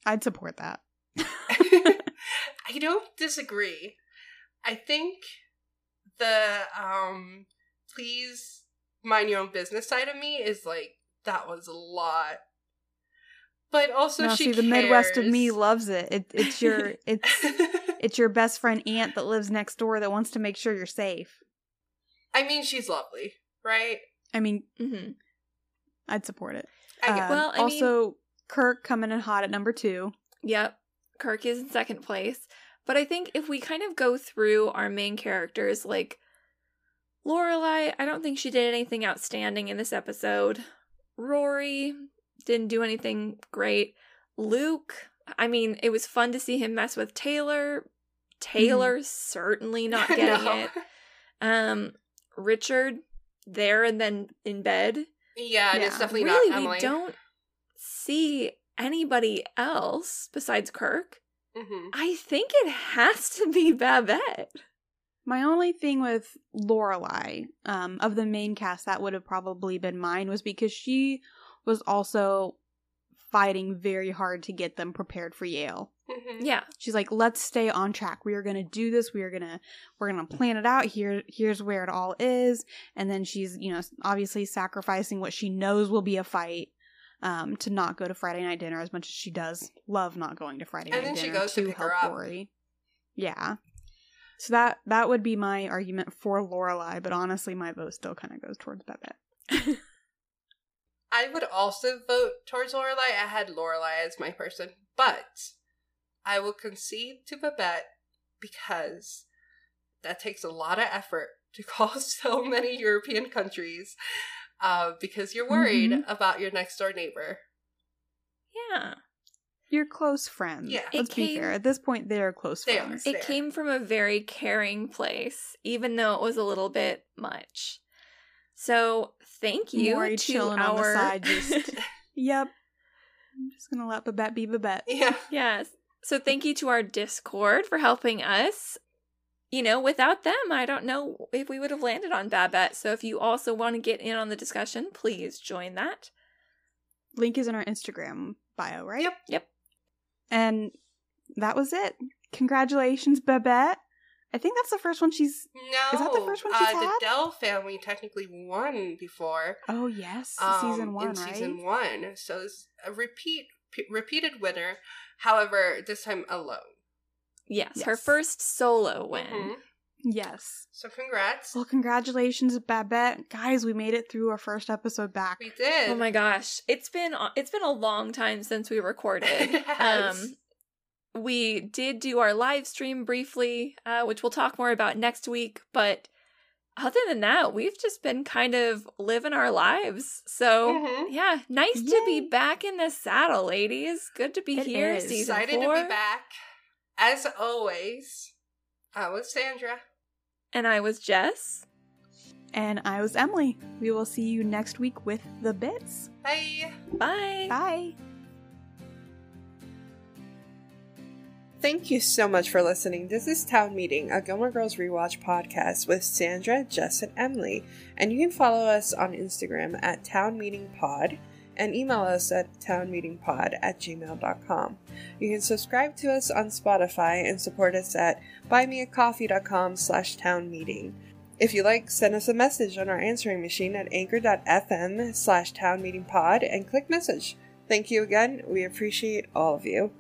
[SPEAKER 2] I'd support that.
[SPEAKER 3] I don't disagree. I think the um please mind your own business side of me is like that was a lot. But also
[SPEAKER 2] no,
[SPEAKER 3] she
[SPEAKER 2] see, the Midwest of me loves it. it it's your it's it's your best friend aunt that lives next door that wants to make sure you're safe.
[SPEAKER 3] I mean she's lovely, right?
[SPEAKER 2] I mean,
[SPEAKER 1] mm-hmm.
[SPEAKER 2] I'd support it.
[SPEAKER 3] I get
[SPEAKER 2] Um,
[SPEAKER 1] Well, I mean-
[SPEAKER 2] also Kirk coming in hot at number two.
[SPEAKER 1] Yep, Kirk is in second place. But I think if we kind of go through our main characters, like Lorelai, I don't think she did anything outstanding in this episode. Rory didn't do anything great. Luke, I mean, it was fun to see him mess with Taylor. Taylor certainly not getting
[SPEAKER 3] No.
[SPEAKER 1] it. Um, Richard there and then in bed.
[SPEAKER 3] Yeah, and it's definitely
[SPEAKER 1] really,
[SPEAKER 3] not Emily.
[SPEAKER 1] we don't see anybody else besides Kirk.
[SPEAKER 3] hmm
[SPEAKER 1] I think it has to be Babette.
[SPEAKER 2] My only thing with Lorelai, um, of the main cast, that would have probably been mine, was because she was also fighting very hard to get them prepared for Yale.
[SPEAKER 3] hmm
[SPEAKER 1] Yeah.
[SPEAKER 2] She's like, "Let's stay on track. We are going to do this. We are going to we're going to plan it out. Here here's where it all is." And then she's, you know, obviously sacrificing what she knows will be a fight um to not go to Friday night dinner as much as she does love not going to Friday
[SPEAKER 3] And
[SPEAKER 2] night
[SPEAKER 3] then she goes to
[SPEAKER 2] to help. Rory. Yeah. So that that would be my argument for Lorelai, but honestly my vote still kind of goes towards Babette.
[SPEAKER 3] I would also vote towards Lorelai. I had Lorelai as my person, but I will concede to Babette because that takes a lot of effort to call so many European countries uh, because you're worried
[SPEAKER 2] Mhm.
[SPEAKER 3] about your next door neighbor.
[SPEAKER 1] Yeah.
[SPEAKER 2] You're close friends.
[SPEAKER 3] Yeah.
[SPEAKER 2] Let's
[SPEAKER 1] It
[SPEAKER 2] be fair. At this point they're close
[SPEAKER 3] They are.
[SPEAKER 2] friends.
[SPEAKER 1] It
[SPEAKER 3] Fair.
[SPEAKER 1] came from a very caring place, even though it was a little bit much. So thank you
[SPEAKER 2] Morey
[SPEAKER 1] to
[SPEAKER 2] chilling on the side, just- Yep. I'm just gonna let Babette be Babette.
[SPEAKER 3] Yeah.
[SPEAKER 1] Yes. So thank you to our Discord for helping us. You know, without them, I don't know if we would have landed on Babette. So if you also want to get in on the discussion, please join that.
[SPEAKER 2] Link is in our Instagram bio, right?
[SPEAKER 3] Yep.
[SPEAKER 1] Yep.
[SPEAKER 2] And that was it. Congratulations, Babette. I think that's the first one she's.
[SPEAKER 3] No.
[SPEAKER 2] Is that the first one
[SPEAKER 3] uh,
[SPEAKER 2] she's
[SPEAKER 3] The? Dell family technically won before.
[SPEAKER 2] Oh yes,
[SPEAKER 3] um,
[SPEAKER 2] season one,
[SPEAKER 3] in
[SPEAKER 2] right?
[SPEAKER 3] season one. So it's a repeat p- repeated winner. However, this time alone.
[SPEAKER 1] Yes, her first solo win.
[SPEAKER 3] Mhm.
[SPEAKER 2] Yes.
[SPEAKER 3] So congrats.
[SPEAKER 2] Well, congratulations, Babette. Guys, we made it through our first episode back.
[SPEAKER 3] we did.
[SPEAKER 1] Oh my gosh, it's been it's been a long time since we recorded.
[SPEAKER 3] It has.
[SPEAKER 1] Um, we did do our live stream briefly, uh, which we'll talk more about next week. But other than that, we've just been kind of living our lives. So
[SPEAKER 3] Mhm.
[SPEAKER 1] yeah, nice to be back in the saddle, ladies. Good to be
[SPEAKER 2] It
[SPEAKER 1] here.
[SPEAKER 2] is.
[SPEAKER 1] Season
[SPEAKER 3] Excited
[SPEAKER 1] four,
[SPEAKER 3] to be back. As always, I was Sandra.
[SPEAKER 1] and I was Jess.
[SPEAKER 2] And I was Emily. We will see you next week with the bits.
[SPEAKER 3] Bye.
[SPEAKER 1] Bye.
[SPEAKER 2] Bye.
[SPEAKER 5] Thank you so much for listening. This is Town Meeting, a Gilmore Girls Rewatch podcast with Sandra, Jess, and Emily. And you can follow us on Instagram at Town Meeting Pod and email us at townmeetingpod at gmail.com. You can subscribe to us on Spotify and support us at buymeacoffee.com slash townmeeting. If you like, send us a message on our answering machine at anchor.fm slash townmeetingpod and click message. Thank you again. We appreciate all of you.